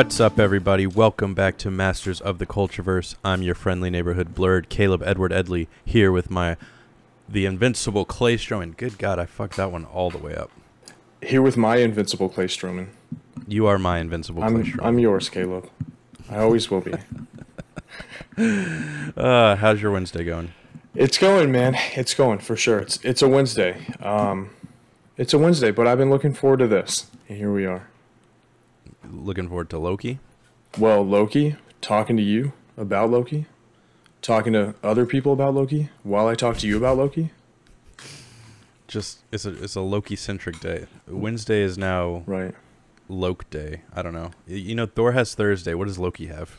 What's up, everybody? Welcome back to Masters of the Cultureverse. I'm your friendly neighborhood blurred, Caleb Edward Edley, here with my the invincible Clay Stroman. Good God, I fucked that one all the way up. Here with my invincible Clay Stroman. You are my invincible I'm, Stroman. I'm yours, Caleb. I always will be. uh, how's your Wednesday going? It's going, man. It's going for sure. It's it's a Wednesday. Um, it's a Wednesday, but I've been looking forward to this. And here we are. Looking forward to Loki. Well, Loki, talking to you about Loki, talking to other people about Loki while I talk to you about Loki. Just it's a it's a Loki centric day. Wednesday is now Right. Loki Day. I don't know. You know, Thor has Thursday. What does Loki have?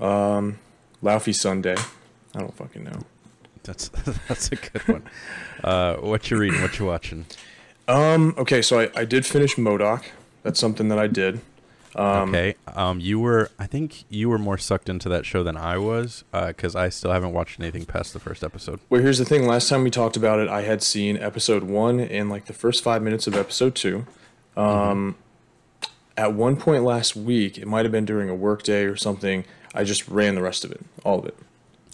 Um, Laufey Sunday. I don't fucking know. That's that's a good one. Uh, what you reading? What you watching? Um, okay, so I, I did finish Modoc. That's something that I did. Um, okay. Um, you were. I think you were more sucked into that show than I was, because I still haven't watched anything past the first episode. Well, here's the thing. Last time we talked about it, I had seen episode one and like the first five minutes of episode two. Um, At one point last week, it might have been during a work day or something. I just ran the rest of it, all of it,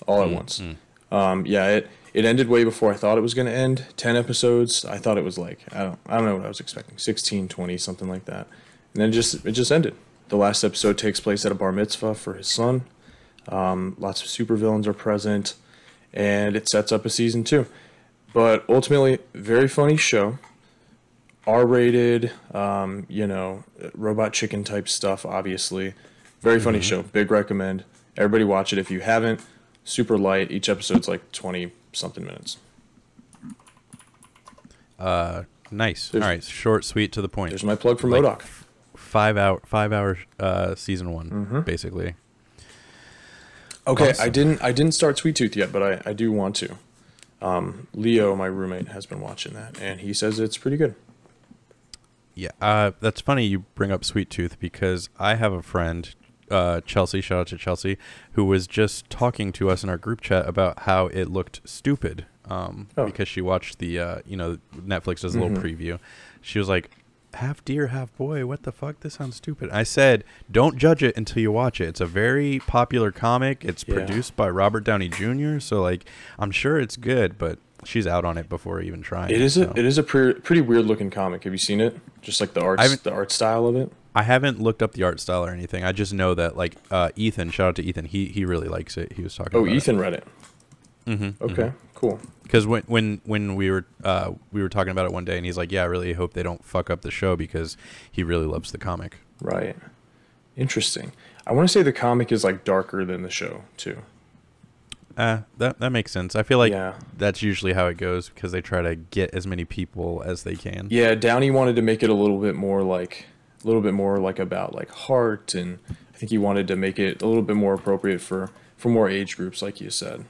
all at once. Um, yeah, it it ended way before I thought it was going to end. Ten episodes. I thought it was like I don't I don't know what I was expecting. 16, 20, something like that. And then it just it just ended. The last episode takes place at a bar mitzvah for his son. Um, lots of supervillains are present, and it sets up a season two. But ultimately, very funny show. R-rated, um, you know, robot chicken type stuff. Obviously, very funny show. Big recommend. Everybody watch it if you haven't. Super light. Each episode's like twenty something minutes. Uh, nice. There's- All right, short, sweet, to the point. There's my plug for Like- Modoc. Five hour, five hour, uh, season one, Mhm. basically. Okay, I didn't I didn't start Sweet Tooth yet, but I, I do want to. Um, Leo, my roommate, has been watching that, and he says it's pretty good. Yeah, uh, that's funny you bring up Sweet Tooth because I have a friend, uh, Chelsea, shout out to Chelsea, who was just talking to us in our group chat about how it looked stupid um, Oh. because she watched the, uh, you know, Netflix does a little Mhm. preview. She was like, half deer, half boy, what the fuck? This sounds stupid. I said, don't judge it until you watch it. It's a very popular comic. It's Yeah. produced by Robert Downey Jr., so, like, I'm sure it's good, but she's out on it before even trying. It is a so. it is a pre- pretty weird looking comic. Have you seen it? Just like the art the art style of it. I haven't looked up the art style or anything. I just know that like uh, Ethan, shout out to Ethan. He he really likes it. He was talking. Oh, Ethan read it. Mm-hmm. Okay, cool. Because when when when we were uh, we were talking about it one day, and he's like, "Yeah, I really hope they don't fuck up the show because he really loves the comic." Right. Interesting. I want to say the comic is like darker than the show too. Uh, that that makes sense. I feel like yeah. that's usually how it goes because they try to get as many people as they can. Yeah, Downey wanted to make it a little bit more like a little bit more like about like heart and I think he wanted to make it a little bit more appropriate for for more age groups like you said.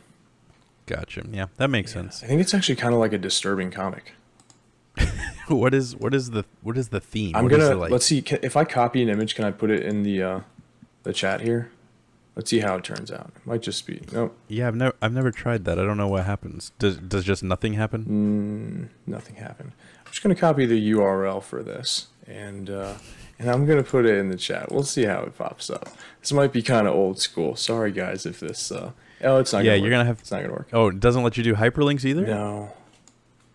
Gotcha. Yeah, that makes I sense. I think it's actually kind of like a disturbing comic. what is what is the what is the theme? I'm What gonna like? let's see can, if I copy an image can I put it in the uh the chat here? Let's see how it turns out. It might just be no Yeah, I've never I've never tried that. I don't know what happens. Does does just nothing happen? Mm, nothing happened. I'm just gonna copy the URL for this, and uh, and I'm gonna put it in the chat. We'll see how it pops up. This might be kind of old school. Sorry guys if this. Uh, oh, it's not. Yeah, gonna you're work. gonna have- It's not gonna work. Oh, it doesn't let you do hyperlinks either. No,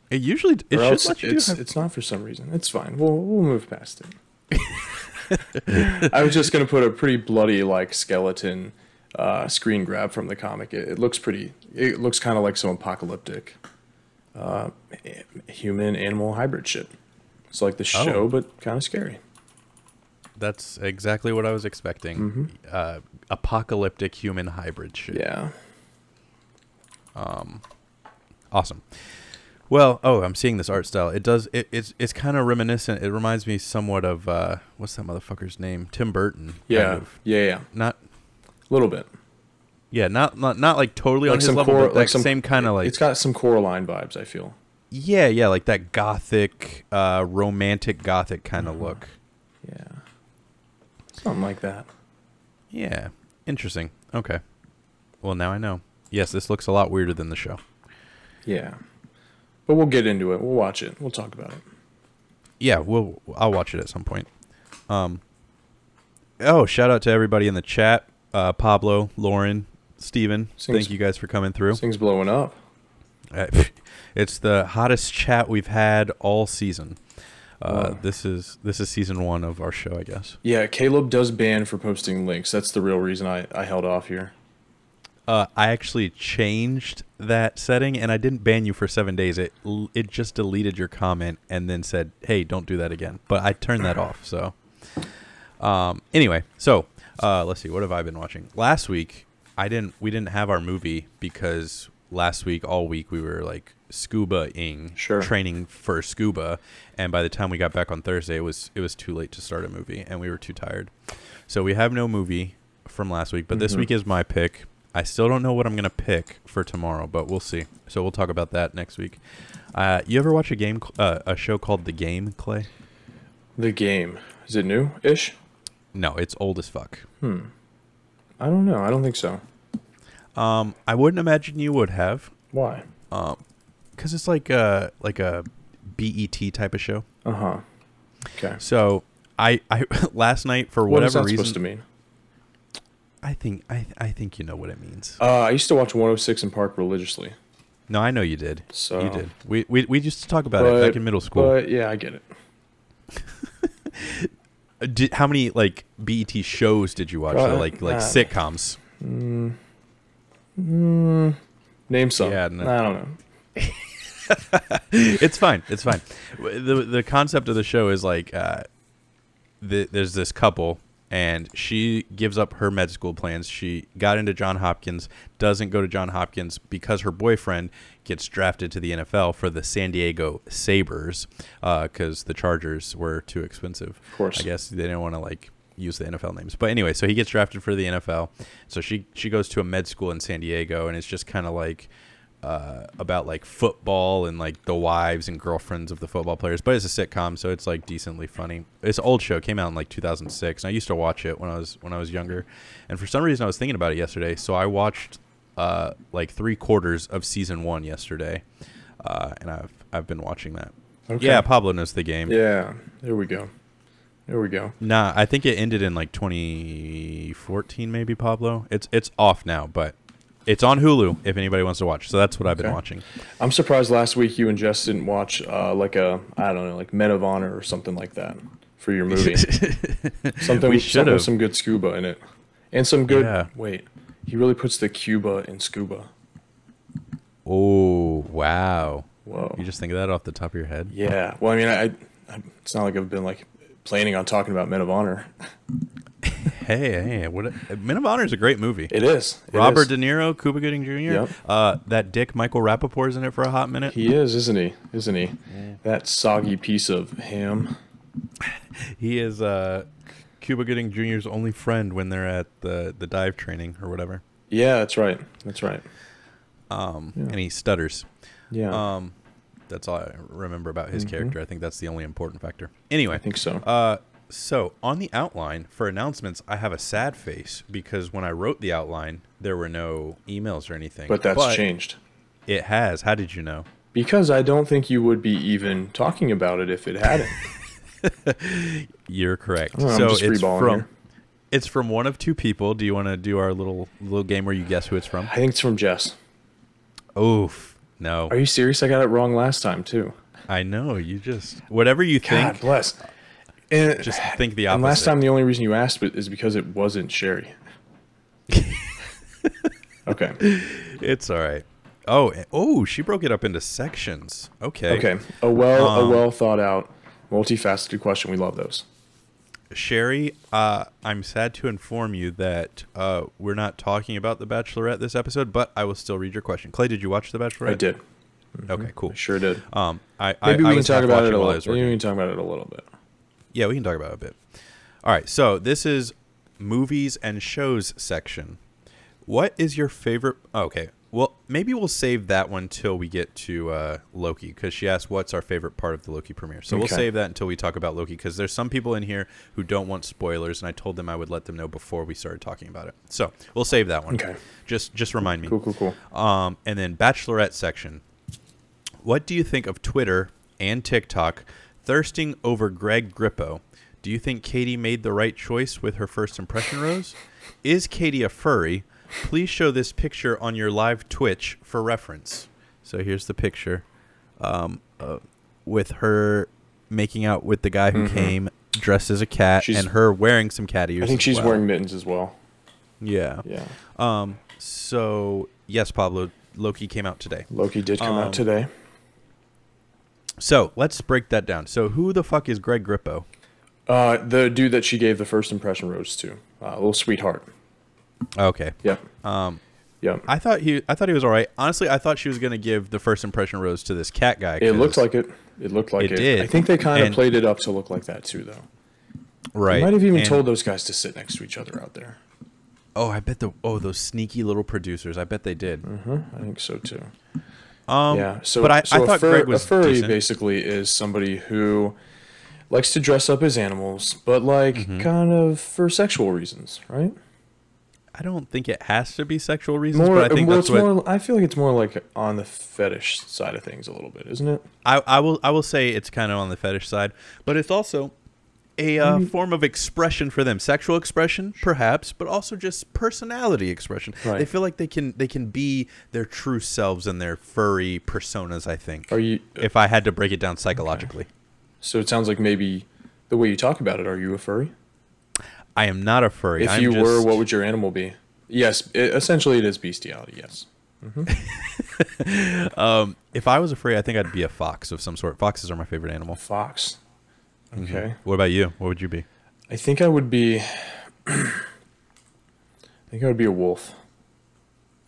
It usually it or should else let you it's do. Hy- it's not for some reason. It's fine. We'll we'll move past it. I was just gonna put a pretty bloody like skeleton uh, screen grab from the comic. It, it looks pretty. It looks kind of like some apocalyptic uh, human animal hybrid shit. It's like the show, Oh. but kind of scary. That's exactly what I was expecting. Mhm. Uh, apocalyptic human hybrid shit. Yeah. Um, awesome. Well, oh, I'm seeing this art style. It does. It, it's it's kind of reminiscent. It reminds me somewhat of uh, what's that motherfucker's name? Tim Burton. kind Yeah. of. Yeah. Yeah. Not. A little bit. Yeah. Not not not like totally on Like his some level, Cor- but like some- same kind of like. it's got some Coraline vibes. I feel. yeah, yeah, like that gothic, uh, romantic gothic kind of Mhm. look. Yeah. Something like that. Yeah. Interesting. Okay. Well, now I know. Yes, this looks a lot weirder than the show. Yeah. But we'll get into it. We'll watch it. We'll talk about it. Yeah, we'll I'll watch it at some point. Um Oh, shout out to everybody in the chat. Uh, Pablo, Lauren, Steven. Sings- Thank you guys for coming through. Thing's blowing up. Uh, It's the hottest chat we've had all season. Uh, Wow. This is this is season one of our show, I guess. Yeah, Caleb does ban for posting links. That's the real reason I, I held off here. Uh, I actually changed that setting, and I didn't ban you for seven days. It it just deleted your comment and then said, "Hey, don't do that again." But I turned that off. So, um, anyway, so uh, let's see. What have I been watching? Last week, I didn't. We didn't have our movie because last week, all week, we were like scuba-ing, Sure. training for scuba, and by the time we got back on Thursday, it was it was too late to start a movie, and we were too tired. So we have no movie from last week, but this Mhm. week is my pick. I still don't know what I'm gonna pick for tomorrow, but we'll see. So we'll talk about that next week. Uh, you ever watch a game, uh, a show called The Game, Clay? The game. Is it new ish? No, it's old as fuck. Hmm. I don't know. I don't think so. Um, I wouldn't imagine you would have, Why? um, because it's like a like a BET type of show. Uh huh. Okay. So I, I last night for What whatever that reason, supposed to mean? I think I I think you know what it means. Uh, I used to watch 106 & Park religiously. No, I know you did. So You did. We, we we used to talk about it back in middle school. But yeah, I get it. Did, how many like BET shows did you watch? though? Like like uh, sitcoms. Mm, mm, name some. Yeah, no. I don't know. it's fine. It's fine. The The concept of the show is like uh, the, there's this couple, and she gives up her med school plans. She got into John Hopkins, doesn't go to John Hopkins because her boyfriend gets drafted to the NFL for the San Diego Sabers because the Chargers were too expensive. Of course. I guess they didn't want to like use the NFL names. But anyway, so he gets drafted for the NFL. So she she goes to a med school in San Diego, and it's just kind of like uh, about like football and like the wives and girlfriends of the football players. But it's a sitcom, so it's like decently funny. It's an old show. Came out in like 2006, and I used to watch it when I was when I was younger. And for some reason, I was thinking about it yesterday, so I watched uh, like three quarters of season one yesterday, uh, and I've I've been watching that. Okay. Yeah, Pablo knows the game. Yeah. There we go. There we go. Nah, I think it ended in like 2014, maybe Pablo. It's it's off now, but it's on Hulu if anybody wants to watch. So that's what I've been Okay. watching. I'm surprised last week you and Jess didn't watch uh, like a I don't know like Men of Honor or something like that for your movie. something we with, should have. some good scuba in it, and some good. Yeah. Wait, he really puts the Cuba in scuba. Oh wow! Whoa. You just think of that off the top of your head? Yeah. Well, I mean, I, I it's not like I've been like planning on talking about Men of Honor. Hey, hey, what? Men of Honor is a great movie. It is. It Robert is. De Niro, Cuba Gooding Jr. Yep. Uh, that Dick Michael Rapaport's in it for a hot minute. He is, isn't he? Isn't he? That soggy piece of ham. He is uh, Cuba Gooding Jr.'s only friend when they're at the the dive training or whatever. Yeah, that's right. That's right. Um, Yeah. and he stutters. Yeah. Um, that's all I remember about his Mhm. character. I think that's the only important factor. Anyway, I think so. Uh, so on the outline for announcements, I have a sad face because when I wrote the outline, there were no emails or anything. but that's changed. It has. How did you know? Because I don't think you would be even talking about it if it hadn't. You're correct. Oh, know, so it's from here. it's from one of two people. Do you want to do our little little game where you guess who it's from? I think it's from Jess. Oof. No. Are you serious? I got it wrong last time too. I know. You just whatever you God think, God bless. And, just think the opposite. and last time the only reason you asked is because it wasn't Sherry. okay. it's all right. Oh, eh, oh, she broke it up into sections. Okay. Okay. A well a Um, well thought out, multifaceted question. We love those. Sherry, uh, I'm sad to inform you that uh, we're not talking about The Bachelorette this episode, but I will still read your question. Clay, did you watch The Bachelorette? I did. Okay, cool. I sure did. Um, I, I, Maybe I we can talk about it a little. Maybe we can talk about it a little bit. Yeah, we can talk about it a bit. All right, so this is movies and shows section. What is your favorite? oh, okay, well, maybe we'll save that one till we get to uh, Loki because she asked what's our favorite part of the Loki premiere. So we'll save that until we talk about Loki because there's some people in here who don't want spoilers, and I told them I would let them know before we started talking about it. So we'll save that one. Okay. Just just remind me. Cool, cool, cool. Um, and then Bachelorette section. What do you think of Twitter and TikTok thirsting over Greg Grippo? Do you think Katie made the right choice with her first impression rose? Is Katie a furry? Please show this picture on your live Twitch for reference. So here's the picture um, uh, with her making out with the guy who came dressed as a cat Mm-hmm. She's- and her wearing some cat ears. I think she's well. wearing mittens as well. Yeah. Yeah. Um. So yes, Pablo Loki came out today. Loki did come Um, out today. So let's break that down. So who the fuck is Greg Grippo? Uh, the dude that she gave the first impression rose to, uh, little sweetheart. Okay. Yeah. Um. Yep. I thought he. I thought he was all right. Honestly, I thought she was gonna give the first impression rose to this cat guy. It looked like it. It looked like It it. did. I think they kind of played it up to look like that too, though. right. You might have even And- told those guys to sit next to each other out there. Oh, I bet the. Oh, those sneaky little producers. I bet they did. hmm I think so too. Um. yeah. So, but I, so I thought fur- Greg was a furry decent. basically is somebody who likes to dress up as animals, but like Mm-hmm. kind of for sexual reasons, right? I don't think it has to be sexual reasons, More, but I think well, that's it's what more. I feel like it's more like on the fetish side of things a little bit, isn't it? I, I will. I will say it's kind of on the fetish side, but it's also a uh, form of expression for them, sexual expression, perhaps, but also just personality expression. Right. They feel like they can they can be their true selves and their furry personas. I think. Are you? if I had to break it down psychologically, So it sounds like maybe the way you talk about it. Are you a furry? I am not a furry. If I'm you were, what would your animal be? Yes, it, essentially it is bestiality. Yes. um, if I was a furry, I think I'd be a fox of some sort. Foxes are my favorite animal. Fox. Okay. What about you? What would you be? I think I would be. I think I would be a wolf.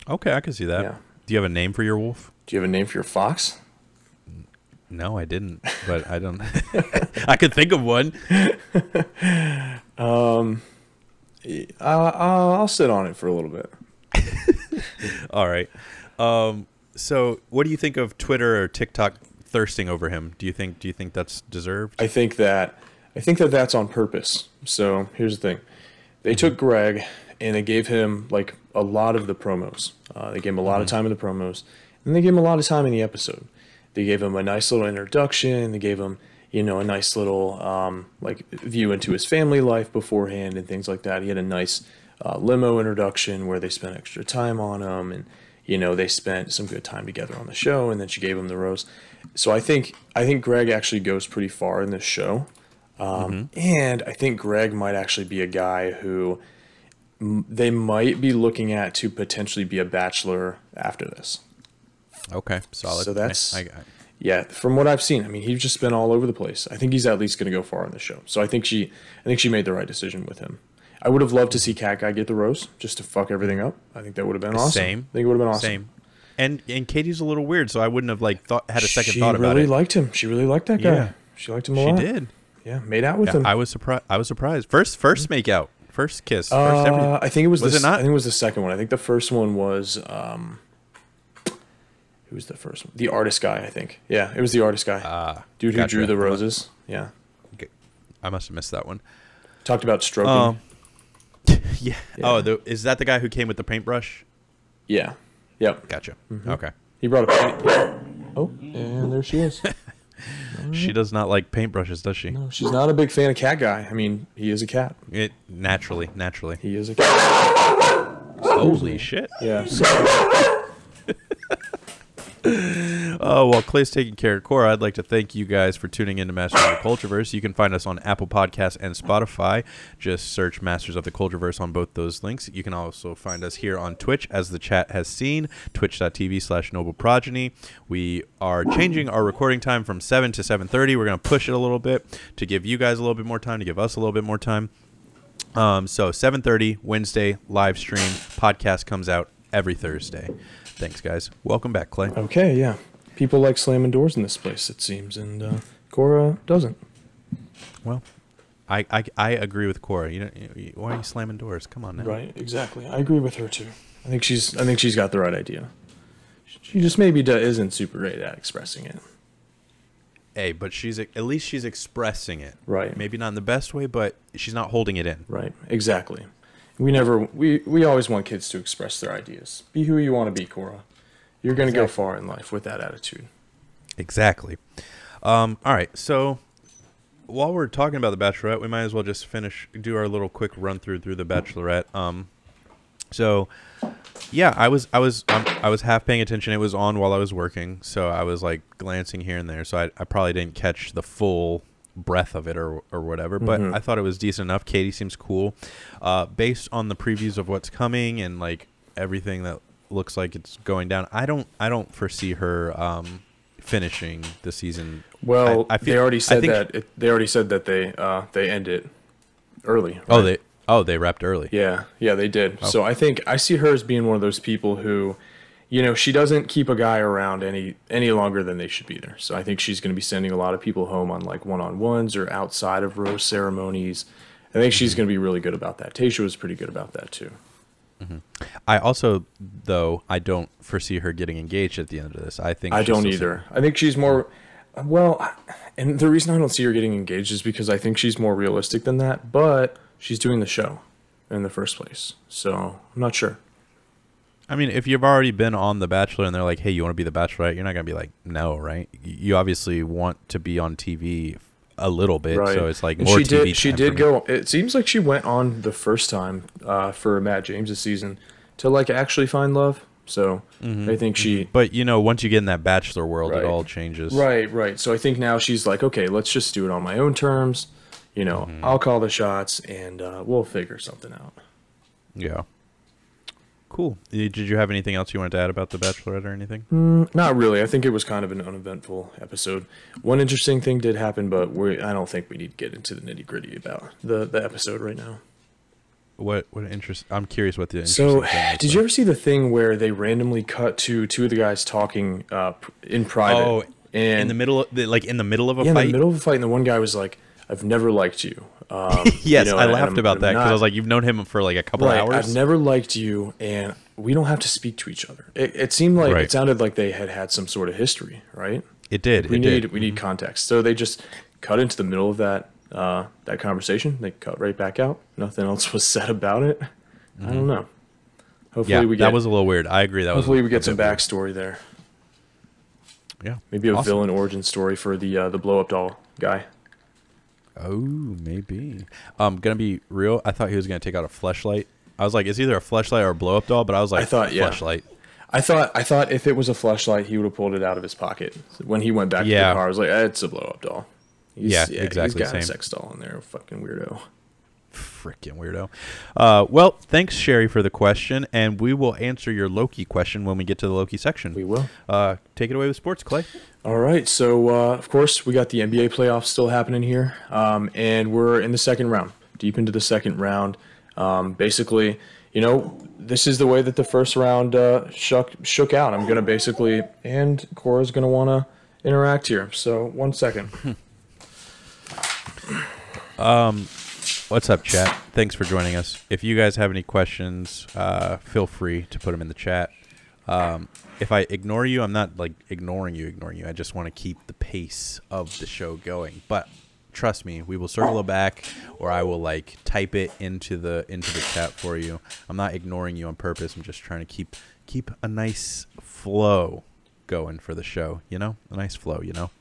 Okay, I can see that. Yeah. Do you have a name for your wolf? Do you have a name for your fox? No, I didn't, but I don't. I could think of one. Um, I'll, I'll, I'll sit on it for a little bit. All right. Um, so, what do you think of Twitter or TikTok thirsting over him? Do you think do you think that's deserved? I think that I think that that's on purpose. So here's the thing: they took Greg and they gave him like a lot of the promos. Uh, they gave him a lot of time in the promos, and they gave him a lot of time in the episode. They gave him a nice little introduction. They gave him you know a nice little um, like view into his family life beforehand and things like that. He had a nice uh, limo introduction where they spent extra time on him and you know they spent some good time together on the show and then she gave him the rose so i think i think greg actually goes pretty far in this show. Um, and i think greg might actually be a guy who m- they might be looking at to potentially be a bachelor after this. Okay, solid. So that's- I, I, yeah from what i've seen i mean he's just been all over the place. I think he's at least going to go far in the show. So i think she i think she made the right decision with him. I would have loved to see cat guy get the rose just to fuck everything up. I think that would have been awesome. Same. i think it would have been awesome. Same. And and Katie's a little weird, so I wouldn't have like thought had a second she thought about really it. She really liked him. She really liked that guy. Yeah. She liked him a she lot. did. Yeah, made out with Yeah, him. I was surprised. I was surprised. First, first make out, first kiss, first. Uh, I think it was. Was the, it not? I think it was the second one. I think the first one was. Um, who was the first one? The artist guy. I think. Yeah, it was the artist guy. Ah, Dude who gotcha. drew the roses. Yeah. I must have missed that one. Talked about stroking. Um, yeah. Oh, the, is that the guy who came with the paintbrush? yeah. Yep. Gotcha. Mm-hmm. Okay. He brought a. Paint- oh, and there she is. She does not like paintbrushes, does she? No, she's not a big fan of cat guy. I mean, he is a cat. It naturally, naturally. He is a cat. Holy shit! Yeah. Oh, while Clay's taking care of Cora, I'd like to thank you guys for tuning in to Masters of the Cultureverse. You can find us on Apple Podcasts and Spotify. Just search Masters of the Cultureverse on both those links. You can also find us here on Twitch, as the chat has seen, twitch.tv slash noble progeny. We are changing our recording time from 7 to 7.30. We're going to push it a little bit to give you guys a little bit more time, to give us a little bit more time. Um, so 7:30 Wednesday live stream podcast comes out every Thursday. Thanks, guys. Welcome back, Clay. Okay. Yeah. People like slamming doors in this place, it seems, and uh, Cora doesn't. Well, I, I, I agree with Cora. You know, you- why are you slamming doors? Come on now. Right, exactly. I agree with her too. I think she's I think she's got the right idea. She just maybe isn't super great at expressing it. Hey, but she's at least she's expressing it. Right. Maybe not in the best way, but she's not holding it in. Right, exactly. We never we we always want kids to express their ideas. Be who you want to be, Cora. You're going to go far in life with that attitude. Exactly. Um, all right. So while we're talking about the Bachelorette, we might as well just finish do our little quick run through through the Bachelorette. Um, so yeah, I was I was um, I was half paying attention. It was on while I was working, so I was like glancing here and there. So I, I probably didn't catch the full breadth of it or or whatever. But Mhm. I thought it was decent enough. Katie seems cool, uh, based on the previews of what's coming and like everything that looks like it's going down. I don't I don't foresee her um, finishing the season. Well, I- I feel- they already said that. It, they already said that they uh, they end it early. Oh, they oh they wrapped early. Yeah, yeah, they did. Oh. So I think I see her as being one of those people who, you know, she doesn't keep a guy around any any longer than they should be there. So I think she's going to be sending a lot of people home on like one on ones or outside of rose ceremonies. I think Mm-hmm. she's going to be really good about that. Tayshia was pretty good about that too. I also, though, I don't foresee her getting engaged at the end of this. I think I don't either. I think she's more well, and the reason I don't see her getting engaged is because I think she's more realistic than that. But she's doing the show in the first place, so I'm not sure. Single. I mean, if you've already been on The Bachelor and they're like, "Hey, you want to be the Bachelorette?" You're not gonna be like, "No," right? You obviously want to be on TV a little bit, Right. so it's like And more she TV. did. She did for me. go. It seems like she went on the first time uh, for Matt James' season to like actually find love. So Mm-hmm. I think she. But you know, once you get in that Bachelor world, Right. it all changes. Right, right. So I think now she's like, okay, let's just do it on my own terms. You know, Mm-hmm. I'll call the shots, and uh, we'll figure something out. Yeah. Cool. Did you have anything else you wanted to add about the Bachelorette or anything? Mm, not really. I think it was kind of an uneventful episode. One interesting thing did happen, but we I don't think we need to get into the nitty gritty about the the episode right now. What what interest? I'm curious what the So, interesting thing was, did you ever see the thing where they randomly cut to two of the guys talking uh, in private? Oh, and in the middle, of, the, like in the middle of a yeah, in the middle of a fight, and the one guy was like, "I've never liked you." Um, yes, you know, I and laughed I'm- about that because I was like, you've known him for like a couple right, hours. I've never liked you, and we don't have to speak to each other. It, it seemed like Right. it sounded like they had had some sort of history, right? it did. We it need did. we need context. So they just cut into the middle of that uh, that conversation. They cut right back out. Nothing else was said about it. I don't know. Hopefully Mm-hmm. Yeah, we get that was a little weird. I agree. That hopefully was. we get some bit weird. backstory there. Yeah. Maybe a Awesome. villain origin story for the uh, the blow up doll guy. Oh, maybe. Um, gonna be real. I thought he was gonna take out a flashlight. I was like, it's either a flashlight or a blow up doll. But I was like, I thought, yeah. fleshlight. I thought I thought if it was a flashlight, he would have pulled it out of his pocket when he went back to the car. I was like, eh, it's a blow up doll. He's, Yeah, He's exactly, got a same. sex doll in there. Fucking weirdo. Freaking weirdo. Uh, well, thanks Sherry for the question, and we will answer your Loki question when we get to the Loki section. We will. Uh, take it away with sports, Clay. All right, so uh, of course we got the NBA playoffs still happening here, um, and we're in the second round, deep into the second round. Um, basically, you know, this is the way that the first round uh, shook shook out. I'm gonna basically, and Cora's gonna want to interact here. So one second. What's up, chat? Thanks for joining us. If you guys have any questions, uh, feel free to put them in the chat. Um, if I ignore you, I'm not like ignoring you, ignoring you. I just want to keep the pace of the show going. But trust me, we will circle back, or I will like type it into the into the chat for you. I'm not ignoring you on purpose. I'm just trying to keep keep a nice flow going for the show. You know, a nice flow. You know.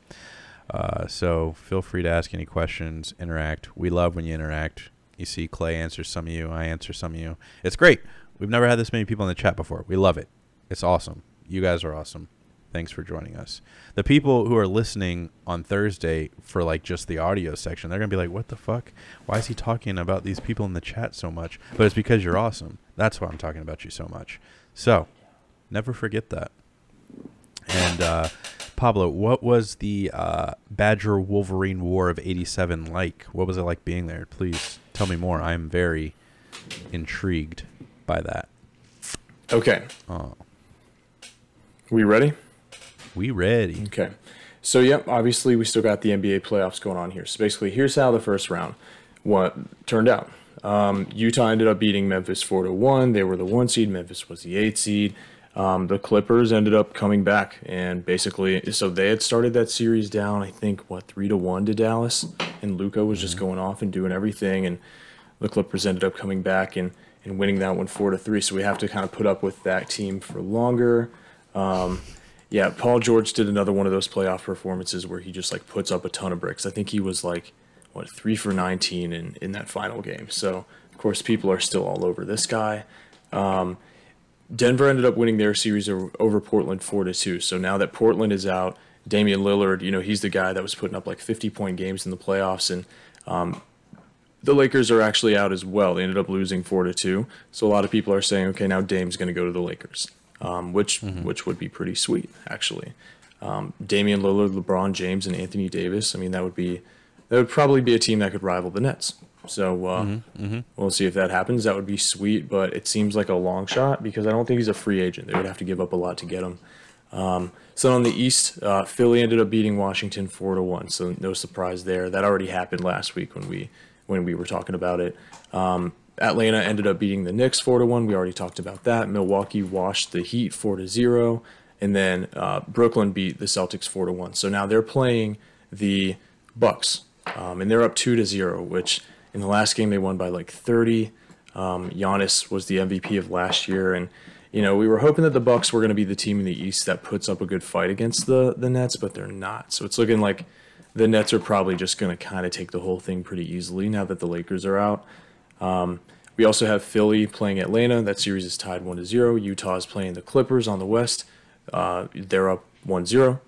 Uh, so feel free to ask any questions, interact. We love when you interact. You see Clay answers some of you, I answer some of you. It's great. We've never had this many people in the chat before. We love it. It's awesome. You guys are awesome. Thanks for joining us. The people who are listening on Thursday for like just the audio section, they're gonna be like, "What the fuck? Why is he talking about these people in the chat so much?" But it's because you're awesome. That's why I'm talking about you so much. So, never forget that. And uh, Pablo, what was the uh, Badger Wolverine War of '87 like? What was it like being there? Please tell me more. I'm very intrigued by that. Okay, Oh, we ready? we ready? Okay. So, yep, obviously we still got the NBA playoffs going on here. So basically, here's how the first round what turned out. Um, Utah ended up beating Memphis four to one. They were the one seed. Memphis was the eight seed. Um, the Clippers ended up coming back and basically, so they had started that series down. I think what three to one to Dallas, and Luka was just going off and doing everything, and the Clippers ended up coming back and and winning that one four to three. So we have to kind of put up with that team for longer. Um, yeah, Paul George did another one of those playoff performances where he just like puts up a ton of bricks. I think he was like what three for 19 in in that final game. So of course people are still all over this guy. Um, Denver ended up winning their series over, Portland four to two. So now that Portland is out, Damian Lillard, you know, he's the guy that was putting up like 50 point games in the playoffs, and um, the Lakers are actually out as well. They ended up losing four to two. So a lot of people are saying, okay, now Dame's going to go to the Lakers, um, which mm-hmm. which would be pretty sweet actually. Um, Damian Lillard, LeBron James, and Anthony Davis. I mean, that would be that would probably be a team that could rival the Nets. So uh, mm-hmm, mm-hmm. we'll see if that happens. That would be sweet, but it seems like a long shot because I don't think he's a free agent. They would have to give up a lot to get him. Um, so on the East, uh, Philly ended up beating Washington four to one. So no surprise there. That already happened last week when we when we were talking about it. Um, Atlanta ended up beating the Knicks four to one. We already talked about that. Milwaukee washed the Heat four to zero, and then uh, Brooklyn beat the Celtics four to one. So now they're playing the Bucks, um, and they're up two to zero. Which in the last game they won by like thirty. Um, Giannis was the MVP of last year, and you know we were hoping that the Bucks were going to be the team in the East that puts up a good fight against the the Nets, but they're not. So it's looking like the Nets are probably just going to kind of take the whole thing pretty easily now that the Lakers are out. Um, we also have Philly playing Atlanta. That series is tied 1 to 0. Utah is playing the Clippers on the West. Uh, they're up 1 0.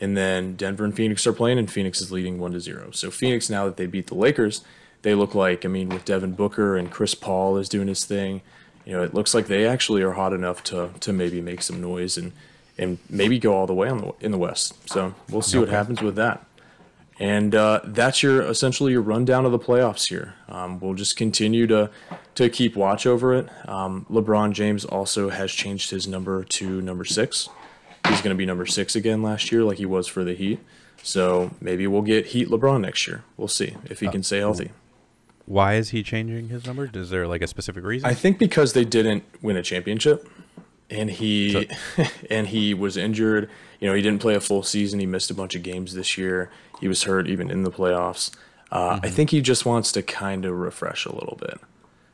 And then Denver and Phoenix are playing, and Phoenix is leading 1 to 0. So Phoenix, now that they beat the Lakers, they look like, I mean, with Devin Booker and Chris Paul is doing his thing, you know, it looks like they actually are hot enough to, to maybe make some noise and, and maybe go all the way on the, in the West. So we'll see what happens with that. And uh, that's your essentially your rundown of the playoffs here. Um, we'll just continue to to keep watch over it. Um, LeBron James also has changed his number to number six. He's going to be number six again last year, like he was for the Heat. So maybe we'll get Heat LeBron next year. We'll see if he uh, can stay healthy. Why is he changing his number? Is there like a specific reason? I think because they didn't win a championship, and he so, and he was injured. You know, he didn't play a full season. He missed a bunch of games this year he was hurt even in the playoffs. Uh, mm-hmm. I think he just wants to kind of refresh a little bit,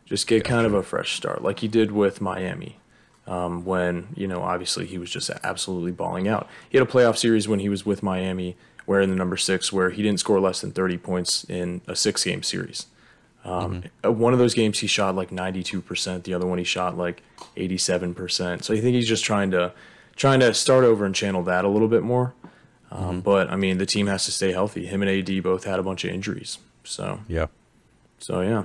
just get gotcha. kind of a fresh start, like he did with Miami. Um, when you know, obviously he was just absolutely balling out. He had a playoff series when he was with Miami, where in the number six, where he didn't score less than thirty points in a six-game series. Um, mm-hmm. Uh, one of those games he shot like ninety-two percent. The other one he shot like eighty-seven percent. So I think he's just trying to trying to start over and channel that a little bit more. Um, mm-hmm. But I mean, the team has to stay healthy. Him and AD both had a bunch of injuries, so yeah, so yeah,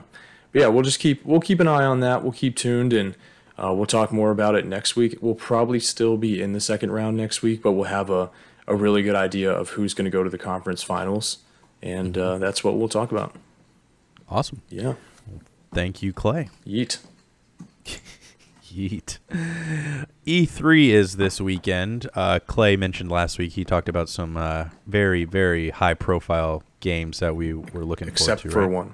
but yeah. We'll just keep we'll keep an eye on that. We'll keep tuned, and uh, we'll talk more about it next week. We'll probably still be in the second round next week, but we'll have a a really good idea of who's going to go to the conference finals, and mm-hmm. uh, that's what we'll talk about. Awesome. Yeah. Thank you, Clay. Yeet. Yeet. E3 is this weekend. Uh, Clay mentioned last week he talked about some uh, very, very high profile games that we were looking Except forward to. Except for right? one.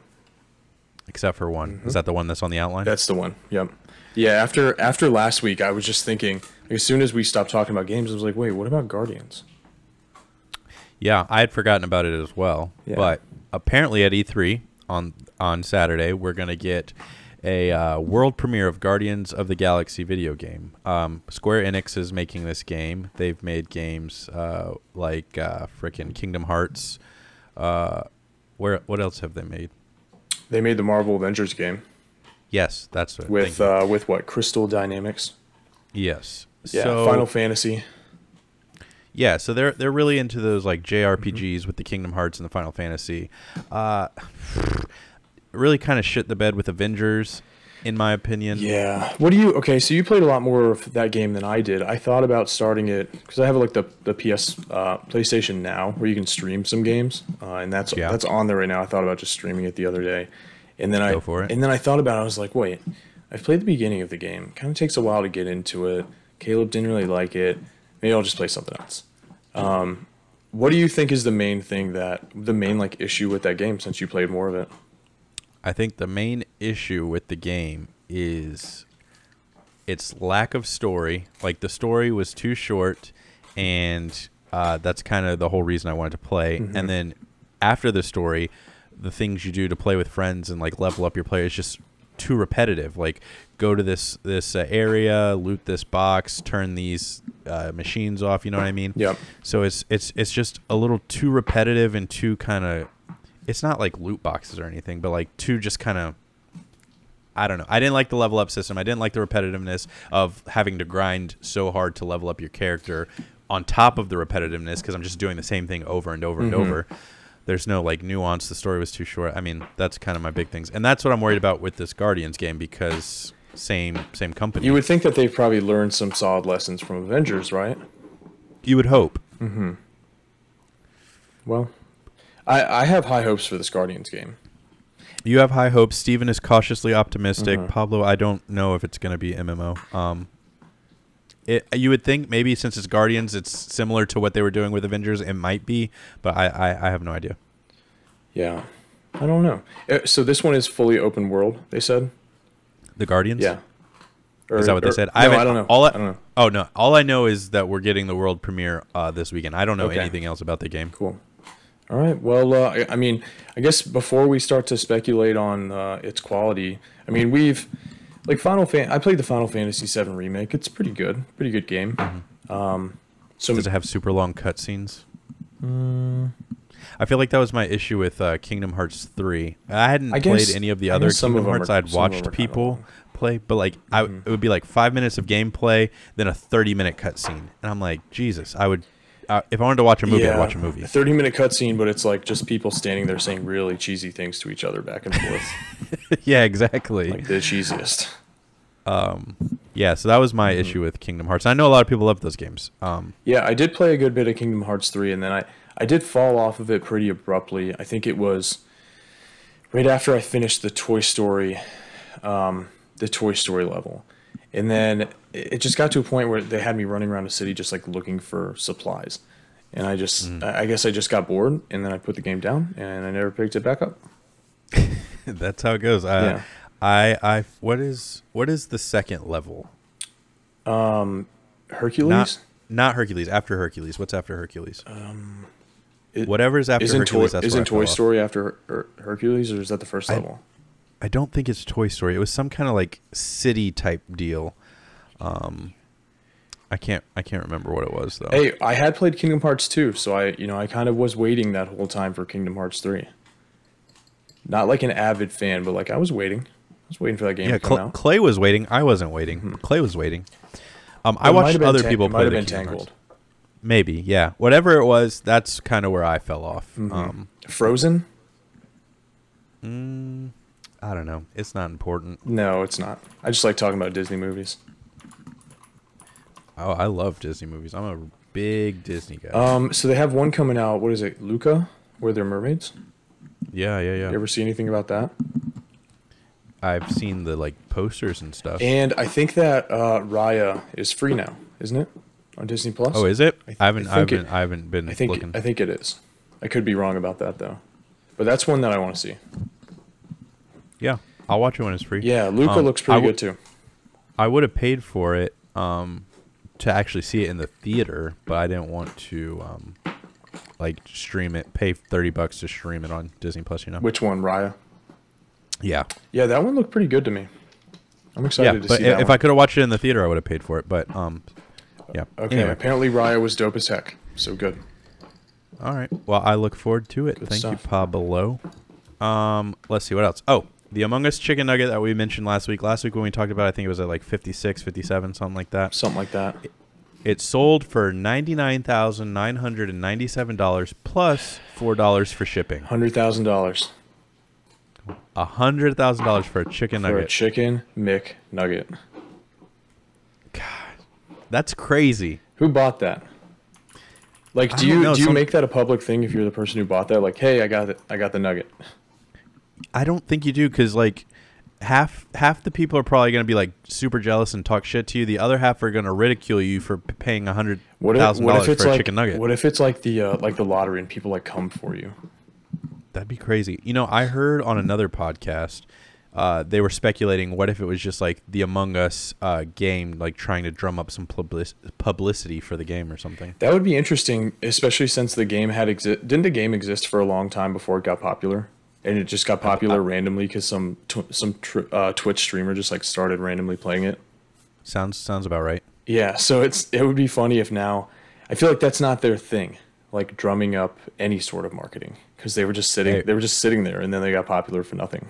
Except for one. Mm-hmm. Is that the one that's on the outline? That's the one. Yep. Yeah. After after last week, I was just thinking. As soon as we stopped talking about games, I was like, "Wait, what about Guardians?" Yeah, I had forgotten about it as well. Yeah. But apparently, at E3 on on Saturday, we're gonna get a uh, world premiere of Guardians of the Galaxy video game. Um, Square Enix is making this game. They've made games uh, like uh, freaking Kingdom Hearts. Uh, where what else have they made? They made the Marvel Avengers game. Yes, that's what with uh, with what Crystal Dynamics. Yes. Yeah. So, Final Fantasy. Yeah, so they're they're really into those like JRPGs mm-hmm. with the Kingdom Hearts and the Final Fantasy. Uh, really kind of shit the bed with Avengers, in my opinion. Yeah. What do you? Okay, so you played a lot more of that game than I did. I thought about starting it because I have like the the PS uh, PlayStation Now where you can stream some games, uh, and that's yeah. that's on there right now. I thought about just streaming it the other day, and then Go I for it. and then I thought about it. I was like, wait, I've played the beginning of the game. Kind of takes a while to get into it. Caleb didn't really like it. Maybe I'll just play something else. Um, what do you think is the main thing that the main like issue with that game since you played more of it? I think the main issue with the game is its lack of story. Like the story was too short, and uh, that's kind of the whole reason I wanted to play. Mm-hmm. And then after the story, the things you do to play with friends and like level up your player is just too repetitive. Like go to this this uh, area, loot this box, turn these uh, machines off. You know what I mean? Yep. So it's it's it's just a little too repetitive and too kind of it's not like loot boxes or anything, but like too just kind of I don't know. I didn't like the level up system. I didn't like the repetitiveness of having to grind so hard to level up your character on top of the repetitiveness because I'm just doing the same thing over and over and Mhm. over. There's no like nuance. The story was too short. I mean, that's kind of my big things, and that's what I'm worried about with this Guardians game because same same company. You would think that they've probably learned some solid lessons from Avengers, right? you would hope. Mm-hmm. Well, I, I have high hopes for this Guardians game. You have high hopes. Steven is cautiously optimistic. Mhm. Pablo, I don't know if it's going to be MMO. Um, it you would think maybe since it's Guardians, it's similar to what they were doing with Avengers. It might be, but I I, I have no idea. Yeah. I don't know. Uh, So this one is fully open world, they said? The Guardians. Yeah. Or- Is that what they or- said? No, haven't- I don't know. All I, I don't know. Oh no! All I know is that we're getting the world premiere uh, this weekend. I don't know Okay. anything else about the game. Cool. All right. Well, uh, I, I mean, I guess before we start to speculate on uh, its quality, I mean, we've like Final Fan. I played the Final Fantasy VII remake. It's pretty good. Pretty good game. Um, so Does it have super long cutscenes? Mm. I feel like that was my issue with uh, Kingdom Hearts three. I hadn't I guess- played any of the other some Kingdom Hearts. I'd some of them watched people play, but like I, Mhm. it would be like five minutes of gameplay, then a thirty minute cutscene, and I'm like, Jesus! I would uh, if I wanted to watch a movie, I'd watch a movie. A 30 minute cutscene, but it's like just people standing there saying really cheesy things to each other back and forth. yeah, exactly. like the cheesiest. um, yeah, so that was my issue with Kingdom Hearts. I know a lot of people love those games. Um, Yeah, I did play a good bit of Kingdom Hearts 3, and then I, I did fall off of it pretty abruptly. I think it was right after I finished the Toy Story, um, the Toy Story level. And then it just got to a point where they had me running around the city just like looking for supplies. And I just, I I guess I just got bored, and then I put the game down, and I never picked it back up. that's how it goes. Uh, Yeah. I, I, what is, what is the second level? Um, Hercules? Not, not Hercules. After Hercules, what's after Hercules? It- Whatever's after isn't Hercules, Toy, isn't where I fell Toy off. Story after Her- Her- Hercules, or is that the first I- level? I don't think it's Toy Story. It was some kind of like city type deal. Um, I can't, I can't remember what it was though. Hey, I had played Kingdom Hearts 2, so I, you know, I kind of was waiting that whole time for Kingdom Hearts 3. Not like an avid fan, but like I was waiting. I was waiting for that game yeah, to come Cl- out. Clay was waiting. I wasn't waiting. Clay was waiting. Um, I watched other Ta- people it might play have the been Kingdom Hearts. Maybe, yeah. Whatever it was, that's kind of where I fell off. Mm-hmm. Um, Frozen? mm, I don't know. It's not important. No, it's not. I just like talking about Disney movies. Oh, I love Disney movies. I'm a big Disney guy. Um, so they have one coming out. What is it, Luca? Where they're mermaids? yeah, yeah, yeah. You ever see anything about that? I've seen the like posters and stuff. And I think that uh, Raya is free now, isn't it, on Disney Plus? oh, is it? I th- I, haven't. I I, haven't. it- I haven't been I think looking. I think it is. I could be wrong about that though, but that's one that I want to see. yeah, I'll watch it when it's free. Yeah, Luca Um, looks pretty w- good too. I would have paid for it um, to actually see it in the theater, but I didn't want to um, like stream it. Pay thirty bucks to stream it on Disney Plus. You know. Which one, Raya? yeah. Yeah, that one looked pretty good to me. I'm Yeah, excited to but see i- if one. I could have watched it in the theater, I would have paid for it. But um, yeah. Okay, Anyway, apparently Raya was dope as heck. So good. all right. Well, I look forward to it. Good Thank you, stuff. Pablo. Um, let's see what else. Oh, the Among Us chicken nugget that we mentioned last week. Last week when we talked about, it, I think it was at like 56, 57, something like that. Something like that. It sold for ninety nine thousand nine hundred and ninety seven dollars plus four dollars for shipping. Hundred thousand dollars A hundred thousand dollars for a chicken nugget. for a chicken Mick nugget. That's crazy. Who bought that? Like, do you know, do you some- make that a public thing if you're the person who bought that? Like, hey, I got it. I got the nugget. I don't think you do because like half half the people are probably going to be like super jealous and talk shit to you. The other half are going to ridicule you for paying a hundred if, dollars for a like chicken nugget. what if it's like the uh, like the lottery and people like come for you? That'd be crazy. You know, I heard on another podcast. Uh, they were speculating what if it was just like the Among Us uh, game, like trying to drum up some public- publicity for the game or something. That would be interesting, especially since the game had exist. Didn't the game exist for a long time before it got popular? And it just got popular randomly because some tw- some tr- uh, Twitch streamer just like started randomly playing it. Sounds sounds about right. Yeah, so it's it would be funny if now I feel like that's not their thing. like drumming up any sort of marketing because they were just sitting Hey. they were just sitting there and then they got popular for nothing.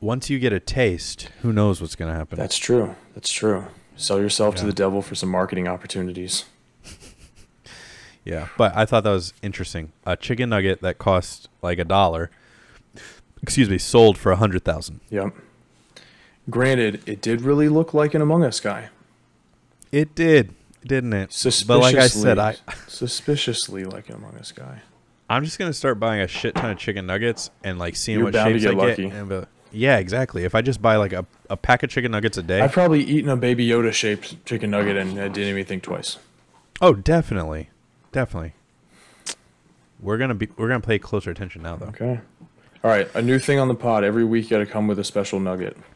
Once you get a taste, who knows what's going to happen? That's true. That's true. Sell yourself to the devil for some marketing opportunities. Yeah, but I thought that was interesting. A chicken nugget that cost like a dollar, excuse me, sold for a hundred thousand. Yep. Granted, it did really look like an Among Us guy. It did, didn't it? Suspiciously, But like I said, I suspiciously like an Among Us guy. I'm just gonna start buying a shit ton of chicken nuggets and like seeing You're what shapes get I lucky. get. And, be- yeah, exactly. If I just buy like a, a pack of chicken nuggets a day, I've probably eaten a Baby Yoda shaped chicken nugget and I didn't even think twice. oh, definitely, definitely. We're gonna be we're gonna pay closer attention now though. Okay. All right, a new thing on the pod. Every week, you got to come with a special nugget.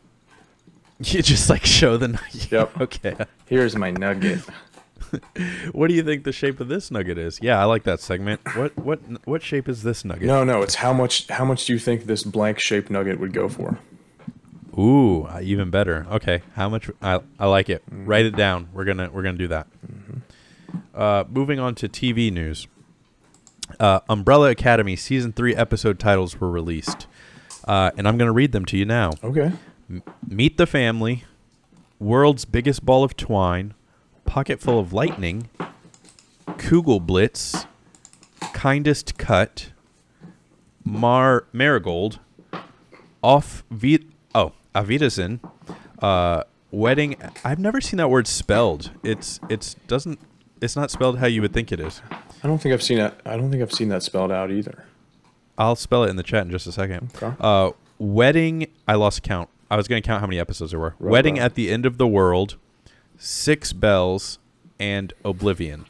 You just like show the nugget. Yep. okay. Here's my nugget. What do you think the shape of this nugget is? Yeah, I like that segment. What what what shape is this nugget? No, no, it's how much. How much do you think this blank shaped nugget would go for? Ooh, uh, even better. Okay, how much? I I like it. Mm-hmm. Write it down. We're gonna we're gonna do that. Uh, moving on to TV news. Uh, Umbrella Academy season three episode titles were released, uh, and I'm gonna read them to you now. Okay. Meet the Family, World's Biggest Ball of Twine, Pocket Full of Lightning, Kugelblitz, Kindest Cut, Mar Marigold, Off Vi- oh Avitasin, uh, Wedding. I've never seen that word spelled. It's it's doesn't it's not spelled how you would think it is. I don't think I've seen that. I don't think I've seen that spelled out either. I'll spell it in the chat in just a second. Okay. Uh, wedding. I lost count. I was going to count how many episodes there were. Right, wedding right. at the end of the world, six bells, and oblivion.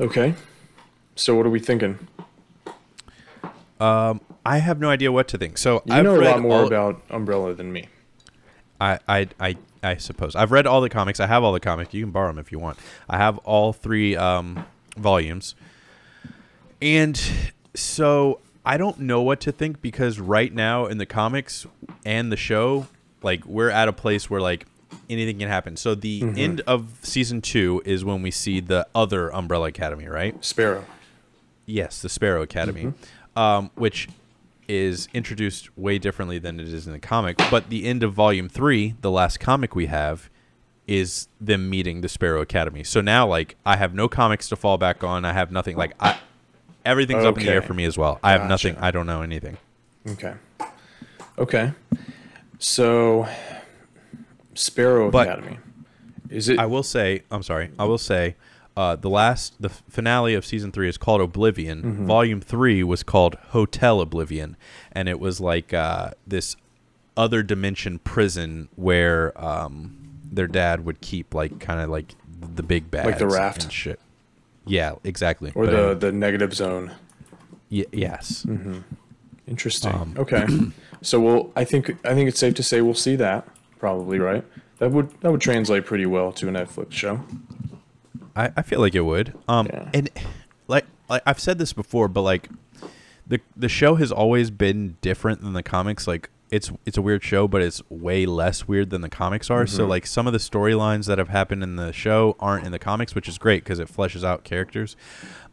Okay. So what are we thinking? Um, I have no idea what to think. So You I've know a lot more all- about Umbrella than me. I, I, I, I suppose I've read all the comics. I have all the comics. You can borrow them if you want. I have all three um, volumes, and so I don't know what to think because right now in the comics and the show, like we're at a place where like anything can happen. So the Mm-hmm. end of season two is when we see the other Umbrella Academy, right? Sparrow. Yes, the Sparrow Academy, um, which is introduced way differently than it is in the comic. But the end of Volume Three, the last comic we have, is them meeting the Sparrow Academy. So now, like, I have no comics to fall back on. I have nothing. Like, I everything's up in the air for me as well. I have nothing. I don't know anything. Okay. Okay. So Sparrow But- Academy. Is it I will say, I'm sorry. I will say, uh, the last, the finale of season three is called Oblivion. Mm-hmm. Volume three was called Hotel Oblivion, and it was like uh, this other dimension prison where um, their dad would keep like kind of like the big bads, Like the raft? and shit. Yeah, exactly. or But, the uh, the negative zone? y- yes. Interesting. Um, okay. So we'll I think I think it's safe to say we'll see that probably, right? That would that would translate pretty well to a Netflix show. I, I feel like it would. Um, Yeah. and like like I've said this before, but like the the show has always been different than the comics. Like it's it's a weird show, but it's way less weird than the comics are. So like some of the storylines that have happened in the show aren't in the comics, which is great because it fleshes out characters.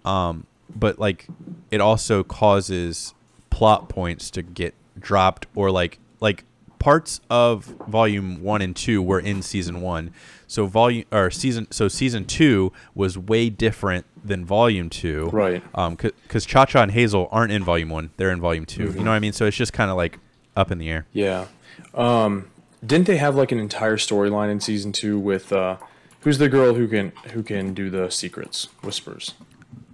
Um, but like it also causes plot points to get dropped or like like parts of volume 1 and 2 were in season 1 so volume or season so season 2 was way different than volume 2 Right. um cuz cha-cha and hazel aren't in volume 1 they're in volume 2 you know what i mean so it's just kind of like up in the air Yeah. Um, didn't they have like an entire storyline in season two with uh, who's the girl who can who can do the secrets whispers?